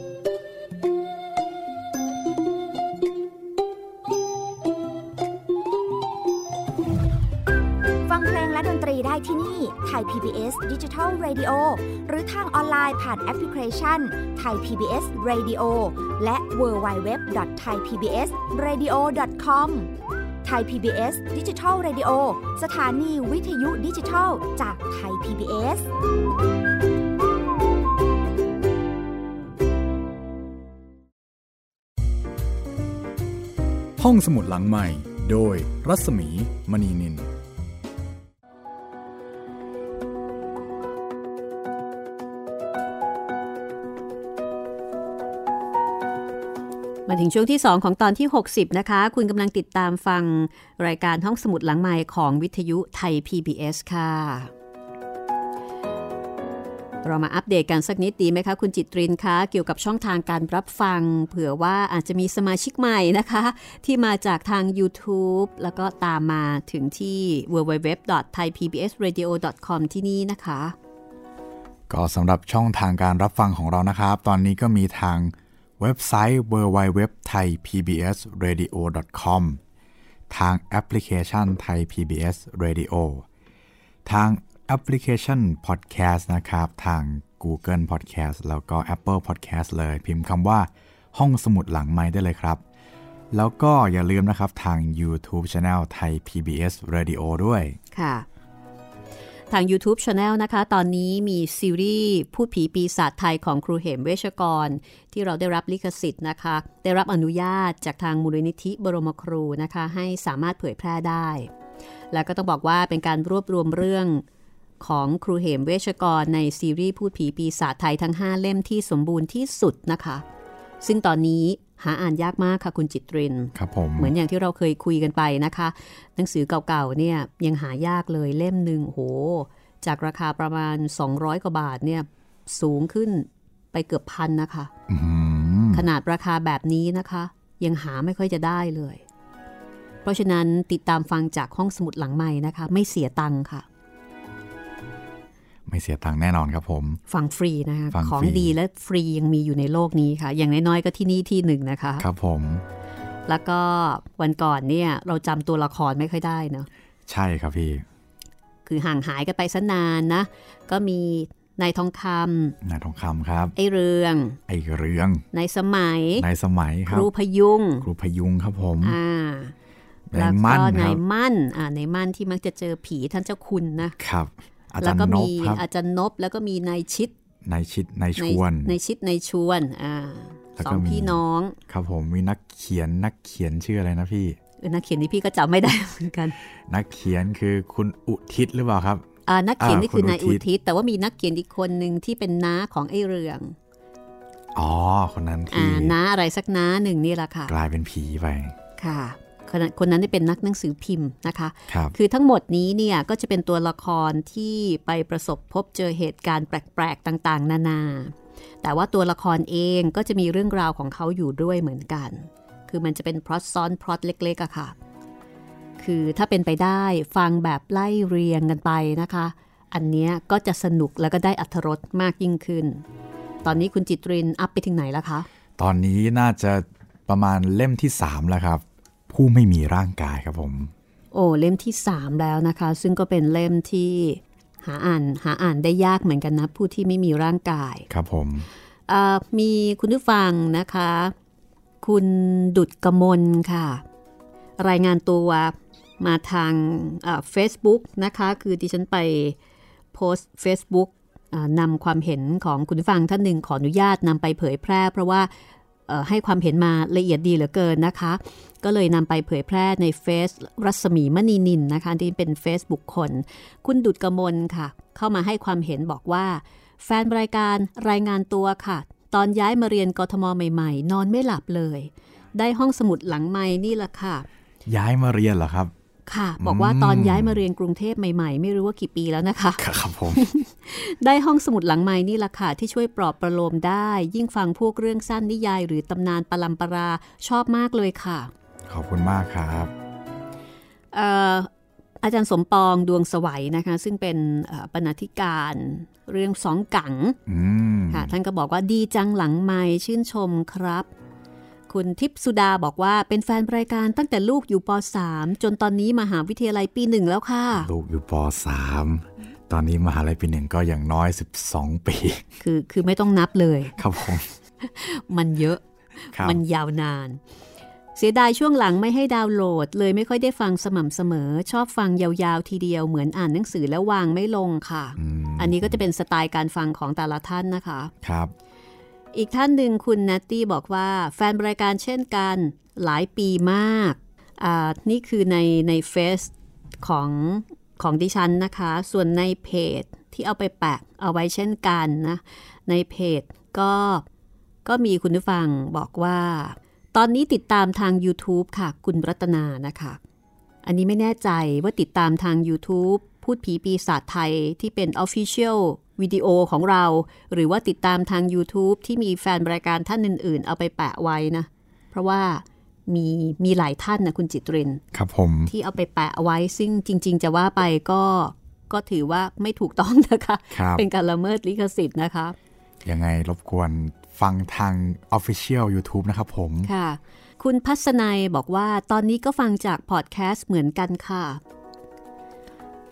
ดนตรีได้ที่นี่ Thai PBS Digital Radio หรือทางออนไลน์ผ่านแอปพลิเคชันไทย PBS Radio และ w w w t h a i PBS Radio com ไทย PBS ดิจิทัล Radio สถานีวิทยุดิจิทัลจากไทย PBS ห้องสมุดหลังใหม่ โดยรัศมีมณีนิน ถึงช่วงที่ 2 ของตอนที่ 60 นะคะ คุณกำลังติดตามฟังรายการห้องสมุดหลังใหม่ของวิทยุไทย PBS ค่ะ เรามาอัปเดตกันสักนิดดีไหมคะ คุณจิตรินคะ เกี่ยวกับช่องทางการรับฟัง เผื่อว่าอาจจะมีสมาชิกใหม่นะคะ ที่มาจากทาง YouTube แล้วก็ตามมาถึงที่ www.thaipbsradio.com ที่นี่นะคะ ก็สำหรับช่องทางการรับฟังของเรานะครับ ตอนนี้ก็มีทาง เว็บไซต์ www.thaipbsradio.com ทางแอปพลิเคชัน Thai PBS Radio ทางแอปพลิเคชัน Podcast นะครับ ทาง Google Podcast แล้วก็ Apple Podcast เลย พิมพ์คำว่าห้องสมุดหลังไม้ได้เลยครับ แล้วก็อย่าลืมนะครับทาง YouTube Channel ไทย PBS Radio ด้วย ค่ะ ทาง YouTube Channel นะคะ ตอนนี้มีซีรีส์พูดผีปีศาจไทยของครูเหมเวชกร ที่เราได้รับลิขสิทธิ์นะคะ ได้รับอนุญาตจากทางมูลนิธิบรมครูนะคะ ให้สามารถเผยแพร่ได้ แล้วก็ต้องบอกว่าเป็นการรวบรวมเรื่องของครูเหมเวชกรในซีรีส์พูดผีปีศาจไทยทั้ง 5 เล่มที่สมบูรณ์ที่สุดนะคะ ซึ่งตอนนี้หาอ่านยากมากค่ะคุณจิตรินครับผมเหมือนอย่างที่เราเคยคุยกันไปนะคะ หนังสือเก่าๆเนี่ยยังหายากเลยเล่มหนึ่งโห จากราคาประมาณ 200 กว่าบาทเนี่ยสูงขึ้นไปเกือบพันนะคะอื้อหือขนาดราคาแบบนี้นะคะ ยังหาไม่ค่อยจะได้เลย เพราะฉะนั้นติดตามฟังจากห้องสมุดหลังใหม่นะคะ ไม่เสียตังค์ค่ะ ไม่เสียตังค์แน่นอนครับผม ฟังฟรีนะคะฟังฟรีของดีและฟรียังมีอยู่ในโลกนี้ค่ะ อย่างน้อยๆก็ที่นี่ที่หนึ่งนะคะ ครับผม แล้วก็วันก่อนเนี่ยเราจำตัวละครไม่ค่อยได้เนาะใช่ครับพี่ คือห่างหายกันไปซะนานนะ ก็มีนายทองคนายทองคำครับำไอ้เรือง ไอเรือง นายสมัย นายสมัยคครับรูพยุง ครูพยุงครับผม อ่านาแล้ยวมั่นก็ครันายบมั่น อ่านายมั่นที่มักจะเจอผีท่านเจ้าคุณนะครับ อาแล้จาวรก็ย์นมีพครับอาจารย์นบแล้วก็มีนายชิดนายชิดนายชนายวนนายชิดนายชวนอ่าแล้วสก็องมีพี่น้อง ครับผมมีนักเขียนนักเขียนชื่ออะไรนะพี่เออนักเขียนนี่พี่ก็จำไม่ได้เหมือนกัน นักเขียนคือคุณอุทิศหรือเปล่าครับอ่านักเขียนอ่านี่คือคุณนายอุอุทิศทิศแต่ว่ามีนักเขียนอีกคนหนึ่งที่เป็นน้าของไอ้เรืองอ๋อคนนั้นอ่าที่น้าอะไรสักน้าหนึ่งนี่แหละค่ะ กลายเป็นผีไปค่ะ คนนั้นคนนั้นได้เป็นนักหนังสือพิมพ์นะคะครับคือทั้งหมดนี้เนี่ยก็จะเป็นตัวละครที่ไปประสบพบเจอเหตุการณ์แปลก ๆ ต่างๆ นานา แต่ว่าตัวละครเองก็จะมีเรื่องราวของเขาอยู่ด้วยเหมือนกัน คือมันจะเป็นพล็อตซ้อนพล็อตเล็กๆอะค่ะ คือถ้าเป็นไปได้ฟังแบบไล่เรียงกันไปนะคะ อันเนี้ยก็จะสนุกแล้วก็ได้อัธรสมากยิ่งขึ้น ตอนนี้คุณจิตรินอัพไปถึงไหนแล้วคะ ตอนนี้น่าจะประมาณเล่มที่สามแล้วครับ ผู้ไม่มีร่างกายครับผม โอ้เล่มที่ 3 แล้วนะคะ ซึ่งก็เป็นเล่มที่หาอ่านหาอ่านได้ยากเหมือนกันนะ ผู้ที่ไม่มีร่างกายครับผมเอ่อมีคุณผู้ฟังนะคะ คุณดุดกมลค่ะ รายงานตัวมาทางเฟซบุ๊กนะคะ คือดิฉันไปโพสต์ Facebook อ่านำความเห็นของคุณผู้ฟังท่านหนึ่งขออนุญาตนำไปเผยแพร่ เพราะว่าเอ่อ ให้ความเห็นมาละเอียดดีเหลือเกินนะคะ ก็เลยนำไปเผยแพร่ในเฟซรัศมีมณีนินนะคะที่เป็นเฟซบุคคล คุณดุดกมลค่ะ เข้ามาให้ความเห็นบอกว่า แฟนรายการรายงานตัวค่ะ ตอนย้ายมาเรียนกทมใหม่ ๆ นอนไม่หลับเลย ได้ห้องสมุดหลังไม้นี่แหละค่ะ ย้ายมาเรียนเหรอครับ ค่ะ บอกว่าตอนย้ายมาเรียนกรุงเทพใหม่ๆ ไม่รู้ว่ากี่ปีแล้วนะคะ ครับผม ได้ห้องสมุดหลังไม้นี่แหละค่ะ ที่ช่วยปลอบประโลมได้ ยิ่งฟังพวกเรื่องสั้นนิยาย หรือตำนานปลัมปราชอบมากเลยค่ะ ขอบคุณมากครับเอ่ออาจารย์สมปองดวงสวัยนะคะ ซึ่งเป็นเอ่อบรรณาธิการเรื่องสองกังอืมค่ะท่านก็บอกว่าดีจังหลังไม่ชื่นชมครับ คุณทิพย์สุดาบอกว่าเป็นแฟนรายการตั้งแต่ลูกอยู่ป .3 จนตอนนี้มหาวิทยาลัยปีหนึ่งแล้วค่ะ ลูกอยู่ปสามตอนนี้มหาลัยปีหนึ่งก็อย่างน้อย 12 ปี คือคือไม่ต้องนับเลย ครับผม มันเยอะครับมันยาวนาน เสียดายช่วงหลังไม่ให้ดาวน์โหลด เลยไม่ค่อยได้ฟังสม่ำเสมอ ชอบฟังยาวๆทีเดียวเหมือนอ่านหนังสือแล้ววางไม่ลงค่ะอืมอันนี้ก็จะเป็นสไตล์การฟังของแต่ละท่านนะคะ ครับ อีกท่านหนึ่งคุณนัตตี้บอกว่าแฟนรายการเช่นกันหลายปีมากอ่านี่คือในในเฟซของของดิฉันนะคะ ส่วนในเพจที่เอาไปแปะเอาไว้เช่นกันนะ ในเพจก็ก็มีคุณผู้ฟังบอกว่า ตอนนี้ติดตามทาง YouTube ค่ะ คุณรัตนานะคะ อันนี้ไม่แน่ใจว่าติดตามทาง YouTube พูดผีปีศาจไทยที่เป็น Official วิดีโอของเรา หรือว่าติดตามทาง YouTube ที่มีแฟนรายการท่านอื่น ๆ เอาไปแปะไว้นะ เพราะว่ามีมีหลายท่านนะคุณจิตรินครับผมที่เอาไปแปะไว้ซึ่งจริง ๆ จะว่าไปก็ก็ถือว่าไม่ถูกต้องนะคะครับเป็นการละเมิดลิขสิทธิ์นะคะ ยังไงรบกวนฟังทาง Official YouTube นะครับผมค่ะ คุณพัศนัยบอกว่าตอนนี้ก็ฟังจากพอดแคสต์เหมือนกันค่ะ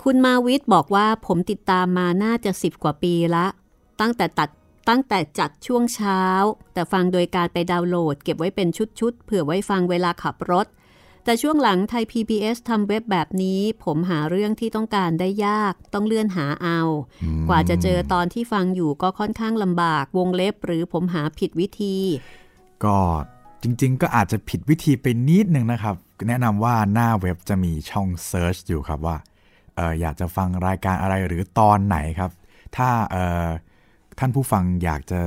คุณมาวิทย์บอกว่าผมติดตามมาน่าจะสิบกว่าปีละ ตั้งแต่ตัดตั้งแต่จัดช่วงเช้า แต่ฟังโดยการไปดาวน์โหลด เก็บไว้เป็นชุดๆเผื่อไว้ฟังเวลาขับรถ แต่ช่วงหลังไทย PBS ทำเว็บแบบนี้ ผมหาเรื่องที่ต้องการได้ยาก ต้องเลื่อนหาเอา กว่าจะเจอตอนที่ฟังอยู่ก็ค่อนข้างลำบากวงเล็บหรือผมหาผิดวิธี ก็จริง ๆ ก็อาจจะผิดวิธีไปนิดนึงนะครับ แนะนำว่าหน้าเว็บจะมีช่อง Search อยู่ครับว่าเอออยากจะฟังรายการอะไรหรือตอนไหนครับ ถ้าเออท่านผู้ฟังอยากจะ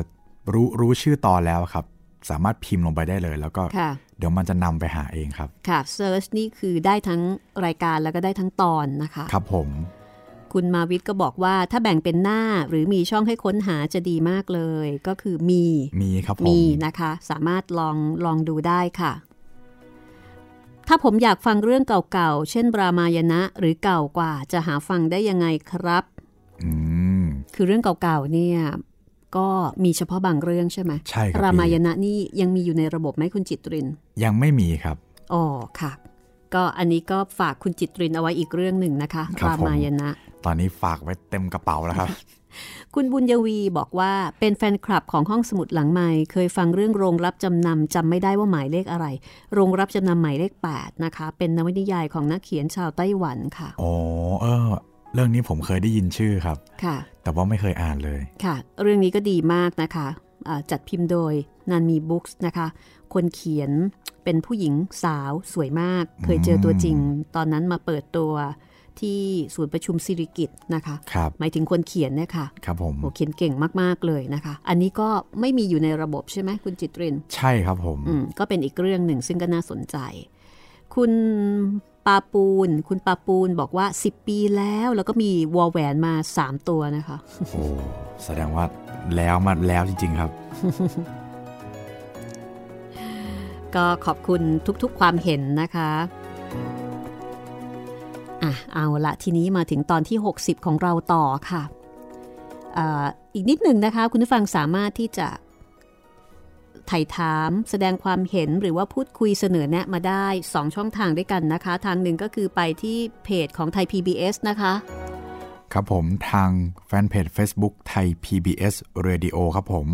รู้รู้ชื่อตอนแล้วครับ สามารถพิมพ์ลงไปได้เลย แล้วก็ค่ะเดี๋ยวมันจะนำไปหาเองครับ ค่ะ Search นี่คือได้ทั้งรายการแล้วก็ได้ทั้งตอนนะคะ ครับผม คุณมาวิทย์ก็บอกว่าถ้าแบ่งเป็นหน้าหรือมีช่องให้ค้นหาจะดีมากเลย ก็คือมี มีครับผมมีนะคะ สามารถลองลองดูได้ค่ะ ถ้าผมอยากฟังเรื่องเก่าๆ เช่น รามายณะหรือเก่ากว่าจะหาฟังได้ยังไงครับอืมคือเรื่องเก่าๆ เนี่ย ก็มีเฉพาะบางเรื่องใช่ไหมใช่ครับรามายพี่ณะนี่ยังมีอยู่ในระบบไหมคุณจิตริน ยังไม่มีครับอ๋อค่ะ ก็อันนี้ก็ฝากคุณจิตรินเอาไว้อีกเรื่องหนึ่งนะคะครับราผมมายณะ ตอนนี้ฝากไว้เต็มกระเป๋าแล้วครับ คุณบุญยวีบอกว่าเป็นแฟนคลับของห้องสมุดหลังใหม่ เคยฟังเรื่องโรงรับจำนำจำไม่ได้ว่าหมายเลขอะไร โรงรับจำนำหมายเลข 8 นะคะ เป็นนวนิยายของนักเขียนชาวไต้หวันค่ะโอ้เออเรื่องนี้ผมเคยได้ยินชื่อครับ ค่ะ แต่ว่าไม่เคยอ่านเลยค่ะ เรื่องนี้ก็ดีมากนะคะอ่าจัดพิมพ์โดยนันมีบุ๊กส์นะคะ คนเขียนเป็นผู้หญิงสาวสวยมาก เคยเจอตัวจริง ตอนนั้นมาเปิดตัว ที่ศูนย์ประชุมสิริกิตนะคะครับหมายถึงคนเขียนเนี่ยค่ะครับผมโหเขียนเก่งมาก ๆ เลยนะคะ อันนี้ก็ไม่มีอยู่ในระบบใช่ไหมคุณจิตริน ใช่ครับผมอืมก็เป็นอีกเรื่องหนึ่งซึ่งก็น่าสนใจ คุณปาปูน คุณปาปูนบอกว่า 10 ปีแล้ว แล้วก็มีวอลแหวนมา 3 ตัวนะคะโอ้แสดงว่าแล้วมาแล้วจริง ๆ ครับ ก็ขอบคุณทุกๆความเห็นนะคะ อะเอาละทีนี้มาถึงตอนที่ 60 ของเราต่อค่ะอ่าอีกนิดหนึ่งนะคะ คุณผู้ฟังสามารถที่จะไถ่ถามแสดงความเห็นหรือว่าพูดคุยเสนอแนะมาได้ 2 ช่องทางด้วยกันนะคะ ทางหนึ่งก็คือไปที่เพจของไทย PBS นะคะ ครับผมทางแฟนเพจ Facebook ไทย PBS Radio ครับผม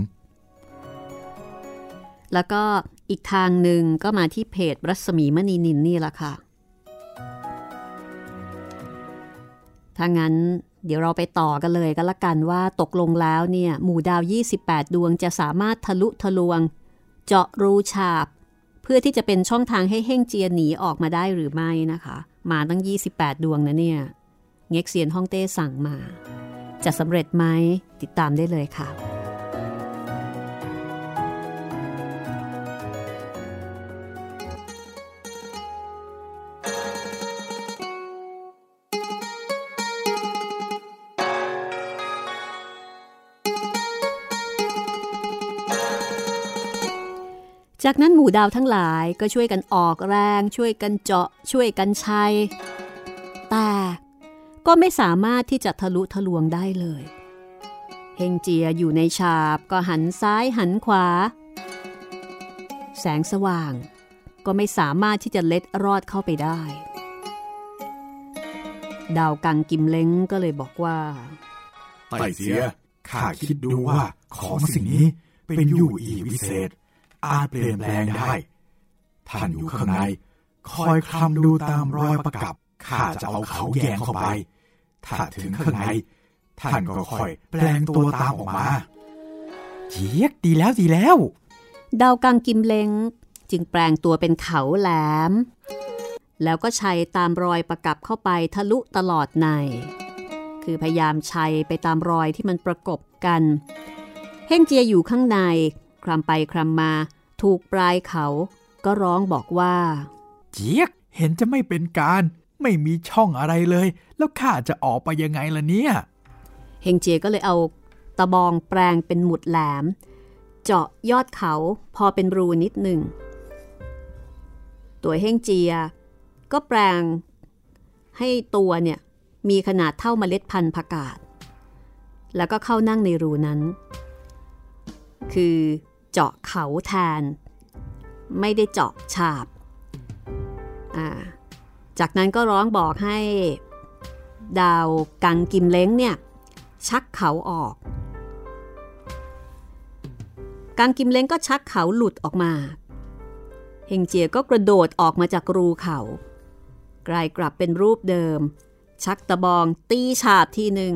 แล้วก็อีกทางหนึ่งก็มาที่เพจรัศมีมณีนินนี่แหละค่ะ ถ้างั้นเดี๋ยวเราไปต่อกันเลยก็แล้วกันว่าตกลงแล้วเนี่ย หมู่ดาว 28 ดวงจะสามารถทะลุทะลวง เจาะรูฉาบ เพื่อที่จะเป็นช่องทางให้เฮ่งเจียหนีออกมาได้หรือไม่นะคะ มาตั้ง 28 ดวงนะเนี่ย เง็กเซียนฮ่องเต้สั่งมา จะสำเร็จไหมติดตามได้เลยค่ะ จากนั้นหมู่ดาวทั้งหลายก็ช่วยกันออกแรง ช่วยกันเจาะ ช่วยกันชัย แต่ก็ไม่สามารถที่จะทะลุทะลวงได้เลย เฮงเจียอยู่ในฉาบก็หันซ้ายหันขวา แสงสว่าง ก็ไม่สามารถที่จะเล็ดรอดเข้าไปได้ ดาวกังกิมเล้งก็เลยบอกว่าไต่เสียข้าคิดดูว่าของสิ่งนี้เป็นอยู่อีวิเศษ อาจเปลี่ยนแปลงได้ ท่านอยู่ข้างใน คอยคลำดูตามรอยประกับข้าจะเอาเขาแยงเข้าไป ถ้าถึงข้างใน ท่านก็ค่อยแปลงตัวตามออกมาเจี๊ยกดีแล้วดีแล้ว ดาวกังกิมเล้งจึงแปลงตัวเป็นเขาแหลม แล้วก็ชัยตามรอยประกับเข้าไปทะลุตลอดใน คือพยายามชัยไปตามรอยที่มันประกบกัน เฮ่งเจียอยู่ข้างใน คลำไปคลำมา ถูกปลายเขาก็ร้องบอกว่า เจี๊ยกเห็นจะไม่เป็นการ ไม่มีช่องอะไรเลย แล้วข้าจะออกไปยังไงล่ะเนี่ย เฮงเจียก็เลยเอาตะบองแปลงเป็นหมุดแหลม เจาะยอดเขาพอเป็นรูนิดหนึ่ง ตัวเฮงเจีย ก็แปลงให้ตัวเนี่ยมีขนาดเท่าเมล็ดพันธุ์ผักกาด แล้วก็เข้านั่งในรูนั้น คือ เจาะเขาแทน ไม่ได้เจาะฉาบจากนั้นก็ร้องบอกให้ดาวกังกิมเล้งเนี่ยชักเขาออก กังกิมเล้งก็ชักเขาหลุดออกมา เฮงเจียก็กระโดดออกมาจากรูเขากลายกลับเป็นรูปเดิม ชักตะบองตีฉาบทีหนึ่ง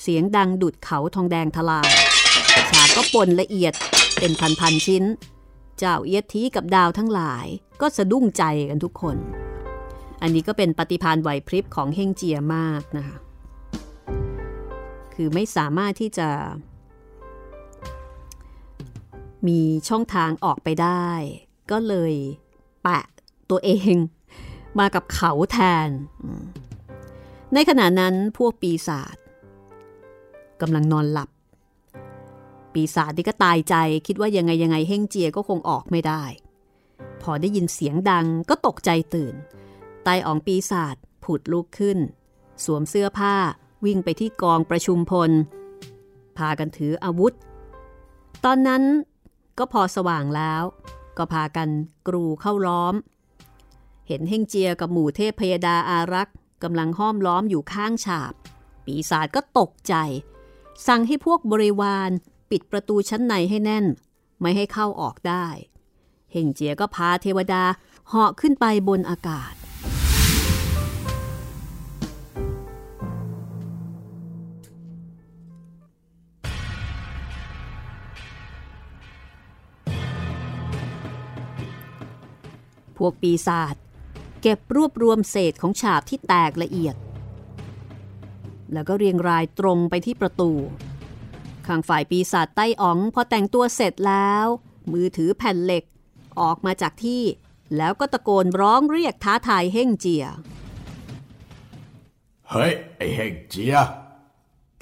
เสียงดังดุดเขาทองแดงทลายฉาบก็ปนละเอียด เป็นพันๆชิ้น เจ้าเอียดทีกับดาวทั้งหลายก็สะดุ้งใจกันทุกคน อันนี้ก็เป็นปฏิพานไหวพริบของเฮงเจียมากนะคะคือไม่สามารถที่จะ มีช่องทางออกไปได้ ก็เลยแปะตัวเองมากับเขาแทน ในขณะนั้นพวกปีศาจกำลังนอนหลับ ปีศาจที่ก็ตายใจ คิดว่ายังไงยังไงเฮงเจียก็คงออกไม่ได้ พอได้ยินเสียงดังก็ตกใจตื่นไตอองปีศาจผุดลุกขึ้น สวมเสื้อผ้าวิ่งไปที่กองประชุมพล พากันถืออาวุธ ตอนนั้นก็พอสว่างแล้ว ก็พากันกรูเข้าล้อม เห็นเฮงเจียกับหมู่เทพพยดาอารักษ์กำลังห้อมล้อมอยู่ข้างฉาบ ปีศาจก็ตกใจ สั่งให้พวกบริวาร ปิดประตูชั้นในให้แน่น ไม่ให้เข้าออกได้ เฮงเจียก็พาเทวดาเหาะขึ้นไปบนอากาศ พวกปีศาจเก็บรวบรวมเศษของฉาบที่แตกละเอียด แล้วก็เรียงรายตรงไปที่ประตู ข้างฝ่ายปีศาจใต้อ๋องพอแต่งตัวเสร็จแล้ว มือถือแผ่นเหล็ก ออกมาจากที่ แล้วก็ตะโกนร้องเรียกท้าทายเฮ่งเจีย เฮ้ย ไอเฮ่งเจีย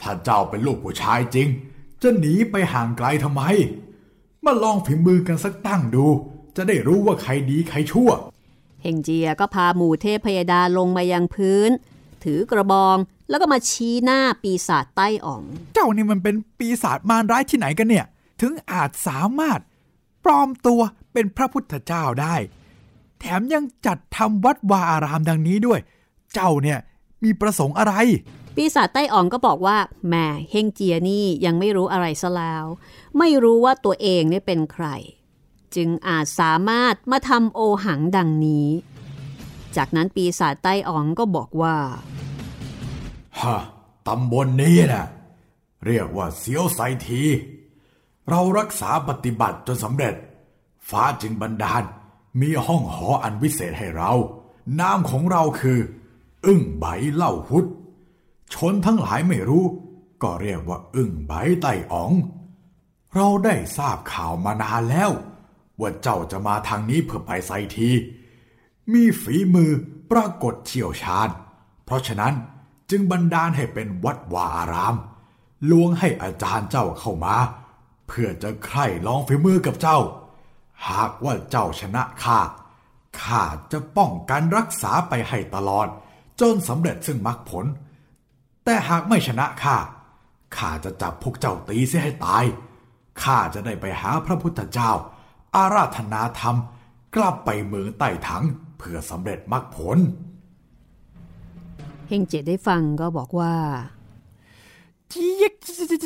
ถ้าเจ้าเป็นลูกผู้ชายจริง จะหนีไปห่างไกลทำไม มาลองฝีมือกันสักตั้งดู จะได้รู้ว่าใครดีใครชั่ว เฮงเจียก็พาหมู่เทพพยดาลงมายังพื้น ถือกระบอง แล้วก็มาชี้หน้าปีศาจใต้อ่อง เจ้านี่มันเป็นปีศาจมารร้ายที่ไหนกันเนี่ย ถึงอาจสามารถปลอมตัวเป็นพระพุทธเจ้าได้ แถมยังจัดทำวัดวาอารามดังนี้ด้วย เจ้าเนี่ยมีประสงค์อะไร ปีศาจใต้อ่องก็บอกว่าแม่เฮงเจียนี่ยังไม่รู้อะไรซะแล้ว ไม่รู้ว่าตัวเองเนี่ยเป็นใคร จึงอาจสามารถมาทำโอหังดังนี้ จากนั้นปีศาจใต้อ่องก็บอกว่า ฮะตำบลนนี้นะเรียกว่าเสียวไซที เรารักษาปฏิบัติจนสำเร็จ ฟ้าจึงบันดาล มีห้องหออันวิเศษให้เรา นามของเราคือ อึ้งใบเล่าหุด ชนทั้งหลายไม่รู้ ก็เรียกว่าอึ้งใบไตอ๋อง เราได้ทราบข่าวมานานแล้ว ว่าเจ้าจะมาทางนี้เพื่อไปไซที มีฝีมือปรากฏเชี่ยวชาญ เพราะฉะนั้นจึงบันดาลให้เป็นวัดวาอารามลวงให้อาจารย์เจ้าเข้ามา เพื่อจะใคร่ลองฝีมือกับเจ้า หากว่าเจ้าชนะข้าข้าจะป้องกันรักษาไปให้ตลอด จนสำเร็จซึ่งมรรคผล แต่หากไม่ชนะข้าข้าจะจับพวกเจ้าตีเสียให้ตายข้าจะได้ไปหาพระพุทธเจ้า อาราธนาธรรม กลับไปเมืองใต้ถัง เพื่อสำเร็จมรรคผลเฮงเจียได้ฟังก็บอกว่าเจี๊ยก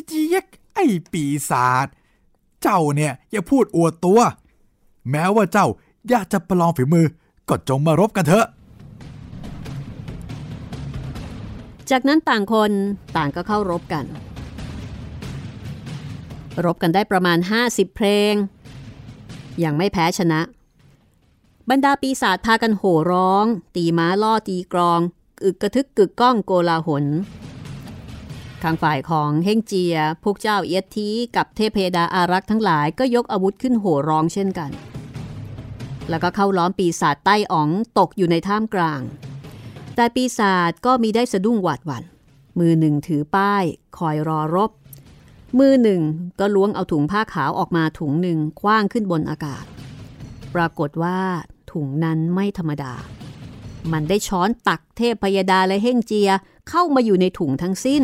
เจี๊ยกไอ้ปีศาจเจ้าเนี่ยอย่าพูดอวดตัว แม้ว่าเจ้าอยากจะประลองฝีมือก็จงมารบกันเถอะ จากนั้นต่างคนต่างก็เข้ารบกัน รบกันได้ประมาณ 50 เพลง ยังไม่แพ้ชนะ บรรดาปีศาจพากันโห่ร้อง ตีม้าล่อตีกรองอึกกระทึกกึกก้องโกลาหลทางฝ่ายของเฮงเจีย พวกเจ้าเอียดทีกับเทพดาอารักษ์ทั้งหลายก็ยกอาวุธขึ้นโห่ร้องเช่นกัน แล้วก็เข้าล้อมปีศาจใต้อ๋องตกอยู่ในท่ามกลาง แต่ปีศาจก็มีได้สะดุ้งหวาดหวัน่น มือหนึ่งถือป้าย คอยรอรบ มือหนึ่งก็ล้วงเอาถุงผ้าขาวออกมาถุงหนึ่งคว้างขึ้นบนอากาศ ปรากฏว่า ถุงนั้นไม่ธรรมดา มันได้ช้อนตักเทพพยดาและเฮ่งเจียเข้ามาอยู่ในถุงทั้งสิ้น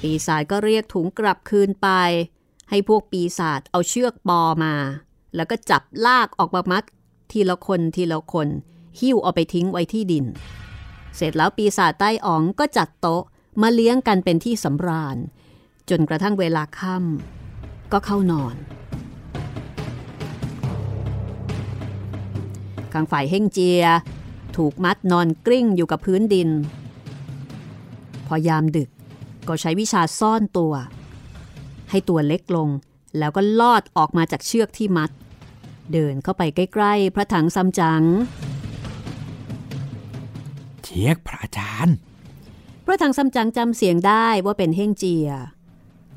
ปีศาจก็เรียกถุงกลับคืนไป ให้พวกปีศาจเอาเชือกปอมา แล้วก็จับลากออกมามัด ทีละคนทีละคน หิ้วเอาไปทิ้งไว้ที่ดิน เสร็จแล้วปีศาจใต้อ๋องก็จัดโต๊ะมาเลี้ยงกันเป็นที่สำราญ จนกระทั่งเวลาค่ำก็เข้านอน ข้างฝ่ายเฮ่งเจีย ถูกมัดนอนกลิ้งอยู่กับพื้นดิน พอยามดึกก็ใช้วิชาซ่อนตัว ให้ตัวเล็กลงแล้วก็ลอดออกมาจากเชือกที่มัด เดินเข้าไปใกล้ๆ พระถังซัมจั๋งเชียกพระอาจารย์พระถังซัมจั๋งจำเสียงได้ว่าเป็นเฮ่งเจีย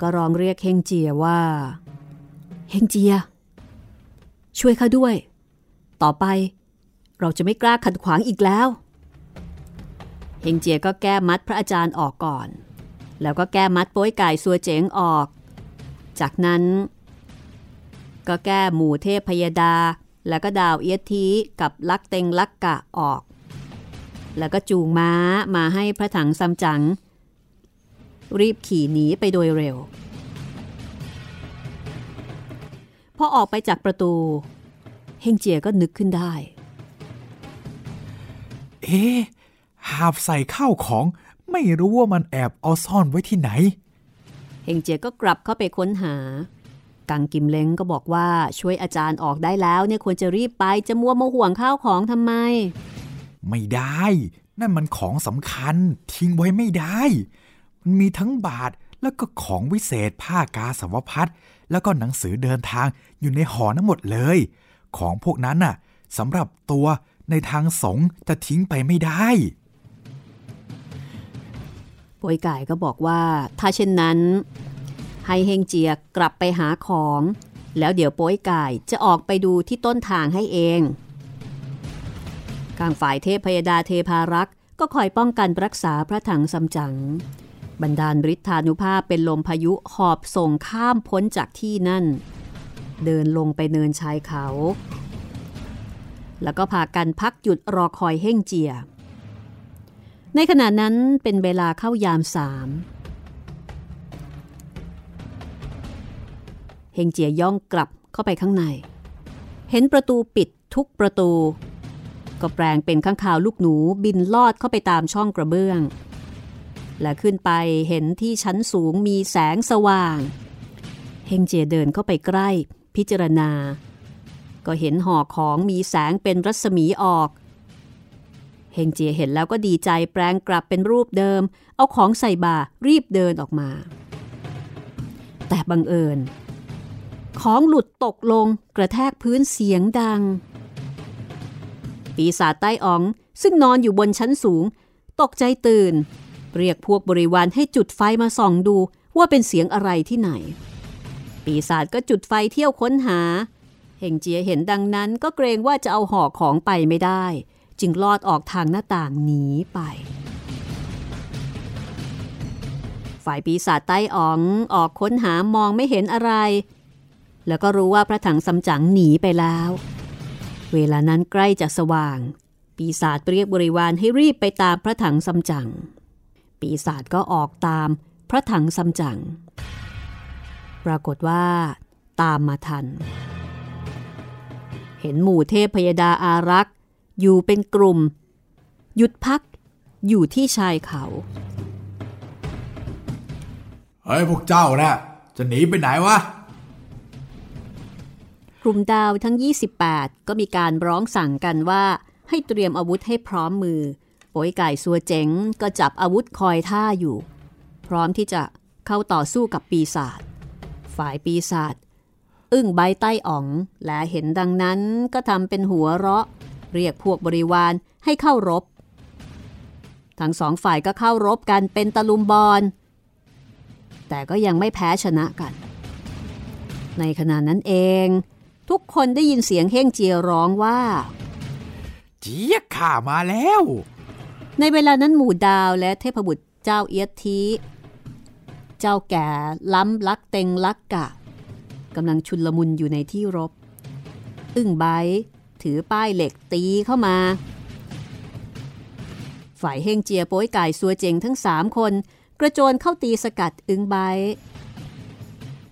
ก็ร้องเรียกเฮ่งเจียว่าเฮ่งเจีย ช่วยข้าด้วย ต่อไป เราจะไม่กล้าขัดขวางอีกแล้ว เฮงเจียก็แก้มัดพระอาจารย์ออกก่อน แล้วก็แก้มัดโป้ยไก่สัวเจ๋งออก จากนั้น ก็แก้หมู่เทพพยดา แล้วก็ดาวเอียทีกับลักเต็งลักกะออก แล้วก็จูงม้ามาให้พระถังซัมจั๋งรีบขี่หนีไปโดยเร็ว พอออกไปจากประตู เฮงเจียก็นึกขึ้นได้ เอ๊ะหาบใส่ข้าวของไม่รู้ว่ามันแอบเอาซ่อนไว้ที่ไหน เฮงเจียก็กลับเข้าไปค้นหา กังกิมเล้งก็บอกว่าช่วยอาจารย์ออกได้แล้วเนี่ยควรจะรีบไปจะมัวมาห่วงข้าวของทำไม ไม่ได้ นั่นมันของสำคัญทิ้งไว้ไม่ได้ มันมีทั้งบาทแล้วก็ของวิเศษผ้ากาสาวพัดแล้วก็หนังสือเดินทางอยู่ในหอนั้นหมดเลย ของพวกนั้นน่ะสำหรับตัว ในทางสงฆ์จะทิ้งไปไม่ได้ป่วยไก่ก็บอกว่า ถ้าเช่นนั้น ให้เฮงเจียกลับไปหาของ แล้วเดี๋ยวโป้ยไก่จะออกไปดูที่ต้นทางให้เองข้างฝ่ายเทพพยดาเทพารักษ์ก็คอยป้องกันรักษาพระถังซัมจั๋งบรรดาลฤทธานุภาพเป็นลมพายุหอบส่งข้ามพ้นจากที่นั่น เดินลงไปเนินชายเขา แล้วก็พากันพักหยุดรอคอยเฮ่งเจีย ในขณะนั้นเป็นเวลาเข้ายามสามเฮงเจียย่องกลับเข้าไปข้างใน เห็นประตูปิดทุกประตู ก็แปลงเป็นข้างข่าวลูกหนูบินลอดเข้าไปตามช่องกระเบื้อง และขึ้นไปเห็นที่ชั้นสูงมีแสงสว่าง เฮงเจียเดินเข้าไปใกล้ พิจารณา ก็เห็นห่อของมีแสงเป็นรัศมีออกเฮงเจียเห็นแล้วก็ดีใจแปลงกลับเป็นรูปเดิม เอาของใส่บารีบเดินออกมา แต่บังเอิญ ของหลุดตกลงกระแทกพื้นเสียงดัง ปีศาจใต้อ๋องซึ่งนอนอยู่บนชั้นสูง ตกใจตื่น เรียกพวกบริวารให้จุดไฟมาส่องดูว่าเป็นเสียงอะไรที่ไหน ปีศาจก็จุดไฟเที่ยวค้นหา ฮงเจียเห็นดังนั้นก็เกรงว่าจะเอาห่อของไปไม่ได้ จึงลอดออกทางหน้าต่างหนีไป ฝ่ายปีศาจใต้อ๋องออกค้นหามองไม่เห็นอะไร แล้วก็รู้ว่าพระถังสำจั๋งหนีไปแล้ว เวลานั้นใกล้จะสว่าง ปีศาจเรียกบริวารให้รีบไปตามพระถังสำจั๋งปีศาจก็ออกตามพระถังสำจั๋งปรากฏว่าตามมาทัน เห็นหมู่เทพพยดาอารักษ์ อยู่เป็นกลุ่ม หยุดพักอยู่ที่ชายเขาเฮ้ยพวกเจ้านะจะหนีไปไหนวะกลุ่มดาวทั้ง 28 ก็มีการร้องสั่งกันว่าให้เตรียมอาวุธให้พร้อมมือโป๋ยไก่สัวเจ๋งก็จับอาวุธคอยท่าอยู่ พร้อมที่จะเข้าต่อสู้กับปีศาจฝ่ายปีศาจ อึ้งใบใต้อ่อง และเห็นดังนั้นก็ทำเป็นหัวเราะ เรียกพวกบริวารให้เข้ารบ ทั้งสองฝ่ายก็เข้ารบกันเป็นตะลุมบอล แต่ก็ยังไม่แพ้ชนะกัน ในขณะนั้นเอง ทุกคนได้ยินเสียงเฮ่งเจียร้องว่า เจี๊ยกข้ามาแล้ว ในเวลานั้นหมู่ดาวและเทพบุตรเจ้าเอียดทีเจ้าแก่ล้ำลักเต็งลักกะ กำลังชุนลมุนอยู่ในที่รบ อึ้งใบถือป้ายเหล็กตีเข้ามา ฝ่ายเฮงเจียโป้ยไก่ซัวเจงทั้งสามคน กระโจนเข้าตีสกัดอึ้งใบ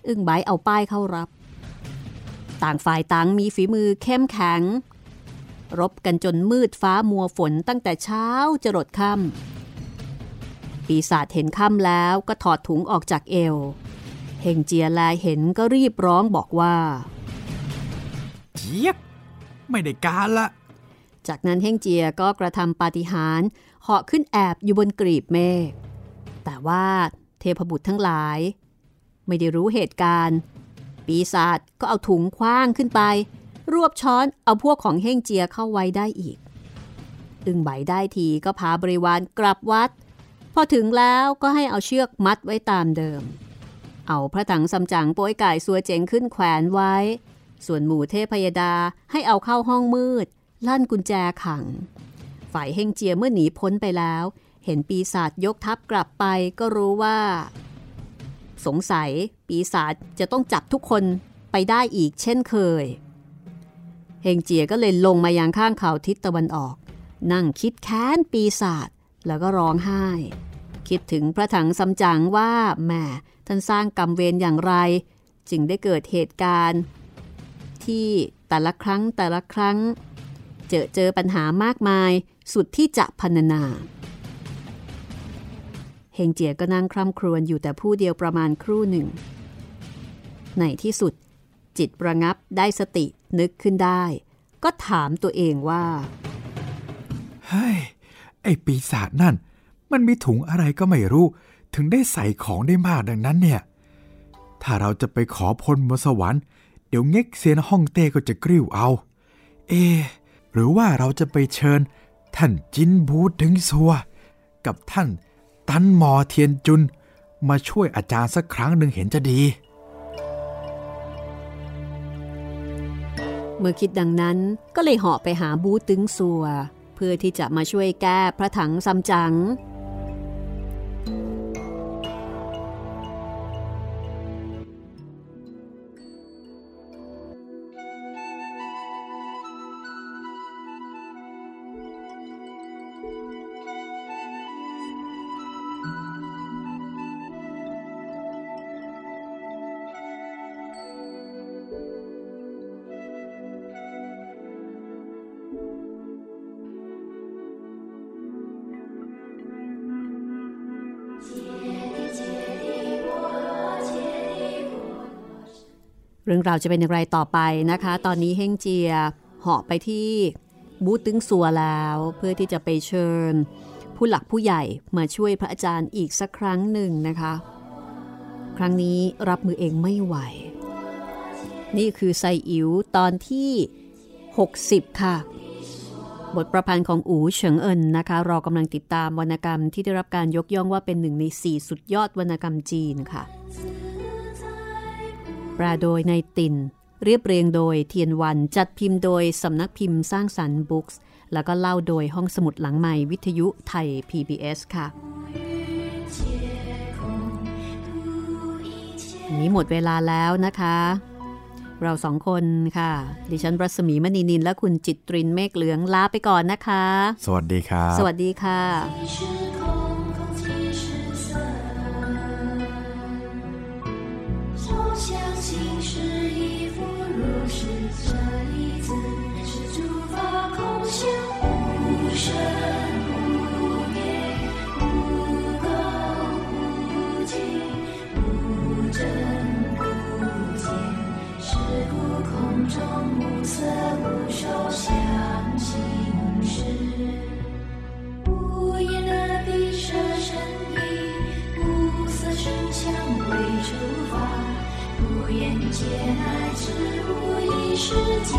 อึ้งใบเอาป้ายเข้ารับ ต่างฝ่ายต่างมีฝีมือเข้มแข็ง รบกันจนมืดฟ้ามัวฝนตั้งแต่เช้าจรดค่ำปีศาจเห็นค่ำแล้วก็ถอดถุงออกจากเอว เฮงเจียแลเห็นก็รีบร้องบอกว่าเจี๊ยบไม่ได้การละ จากนั้นเฮงเจียก็กระทำปาฏิหาริย์เหาะขึ้นแอบอยู่บนกรีบเมฆแต่ว่าเทพบุตรทั้งหลาย ไม่ได้รู้เหตุการณ์ ปีศาจก็เอาถุงคว้างขึ้นไป รวบช้อนเอาพวกของเฮงเจียเข้าไว้ได้อีก อึงใบได้ทีก็พาบริวารกลับวัด พอถึงแล้วก็ให้เอาเชือกมัดไว้ตามเดิม เอาพระถังสำจังโป้ยไก่สัวเจ๋งขึ้นแขวนไว้ ส่วนหมู่เทพยดาให้เอาเข้าห้องมืด ลั่นกุญแจขัง ฝ่ายเฮงเจียเมื่อหนีพ้นไปแล้ว เห็นปีศาจยกทัพกลับไปก็รู้ว่า สงสัยปีศาจจะต้องจับทุกคนไปได้อีกเช่นเคย เฮงเจียก็เลยลงมายังข้างเขาทิศตะวันออก นั่งคิดแค้นปีศาจแล้วก็ร้องไห้ คิดถึงพระถังสำจังว่าแหม ท่านสร้างกรรมเวรอย่างไร จึงได้เกิดเหตุการณ์ ที่แต่ละครั้งแต่ละครั้ง เจอเจอปัญหามากมายสุดที่จะพันนาเฮงเจียก็นั่งคร่ำครวญอยู่แต่ผู้เดียวประมาณครู่หนึ่ง ในที่สุด จิตระงับได้สตินึกขึ้นได้ ก็ถามตัวเองว่า เฮ้ย ไอปีศาจนั่น มันมีถุงอะไรก็ไม่รู้ ถึงได้ใส่ของได้มากดังนั้นเนี่ย ถ้าเราจะไปขอพลบนสวรรค์ เดี๋ยวเง็กเซียนฮ่องเต้ก็จะกริ้วเอา เอ หรือว่าเราจะไปเชิญ ท่านจินบูถึงซัว กับท่านตันหมอเทียนจุน มาช่วยอาจารย์สักครั้งหนึ่งเห็นจะดี เมื่อคิดดังนั้นก็เลยเหาะไปหาบูตึงซัว เพื่อที่จะมาช่วยแก้พระถังซัมจังเรื่องราวจะเป็นอย่างไรต่อไปนะคะ ตอนนี้เฮงเจียเหาะไปที่บูตึงสัวแล้ว เพื่อที่จะไปเชิญ ผู้หลักผู้ใหญ่มาช่วยพระอาจารย์อีกสักครั้งหนึ่งนะคะ ครั้งนี้รับมือเองไม่ไหว นี่คือไซอิ๋วตอนที่ 60 ค่ะ บทประพันธ์ของอูเฉิงเอินนะคะเรากำลังติดตามวรรณกรรมที่ได้รับการยกย่องว่าเป็นหนึ่งใน 4 สุดยอดวรรณกรรมจีนค่ะ แปลโดยในตินเรียบเรียงโดยเทียนวันจัดพิมพ์โดยสำนักพิมพ์สร้างสรรค์บุ๊กส์แล้วก็เล่าโดยห้องสมุดหลังใหม่วิทยุไทย PBS ค่ะนี้หมดเวลาแล้วนะคะ เราสองคนค่ะ ดิฉันรัศมีมณีนินและคุณจิตตรินเมฆเหลืองลาไปก่อนนะคะ สวัสดีครับสวัสดีค่ะ 空相，无生无灭，无垢无净，无真无见，是故空中无色无受想行识。无言的闭塞身意，无色声香味触法，无眼界乃至无意识界，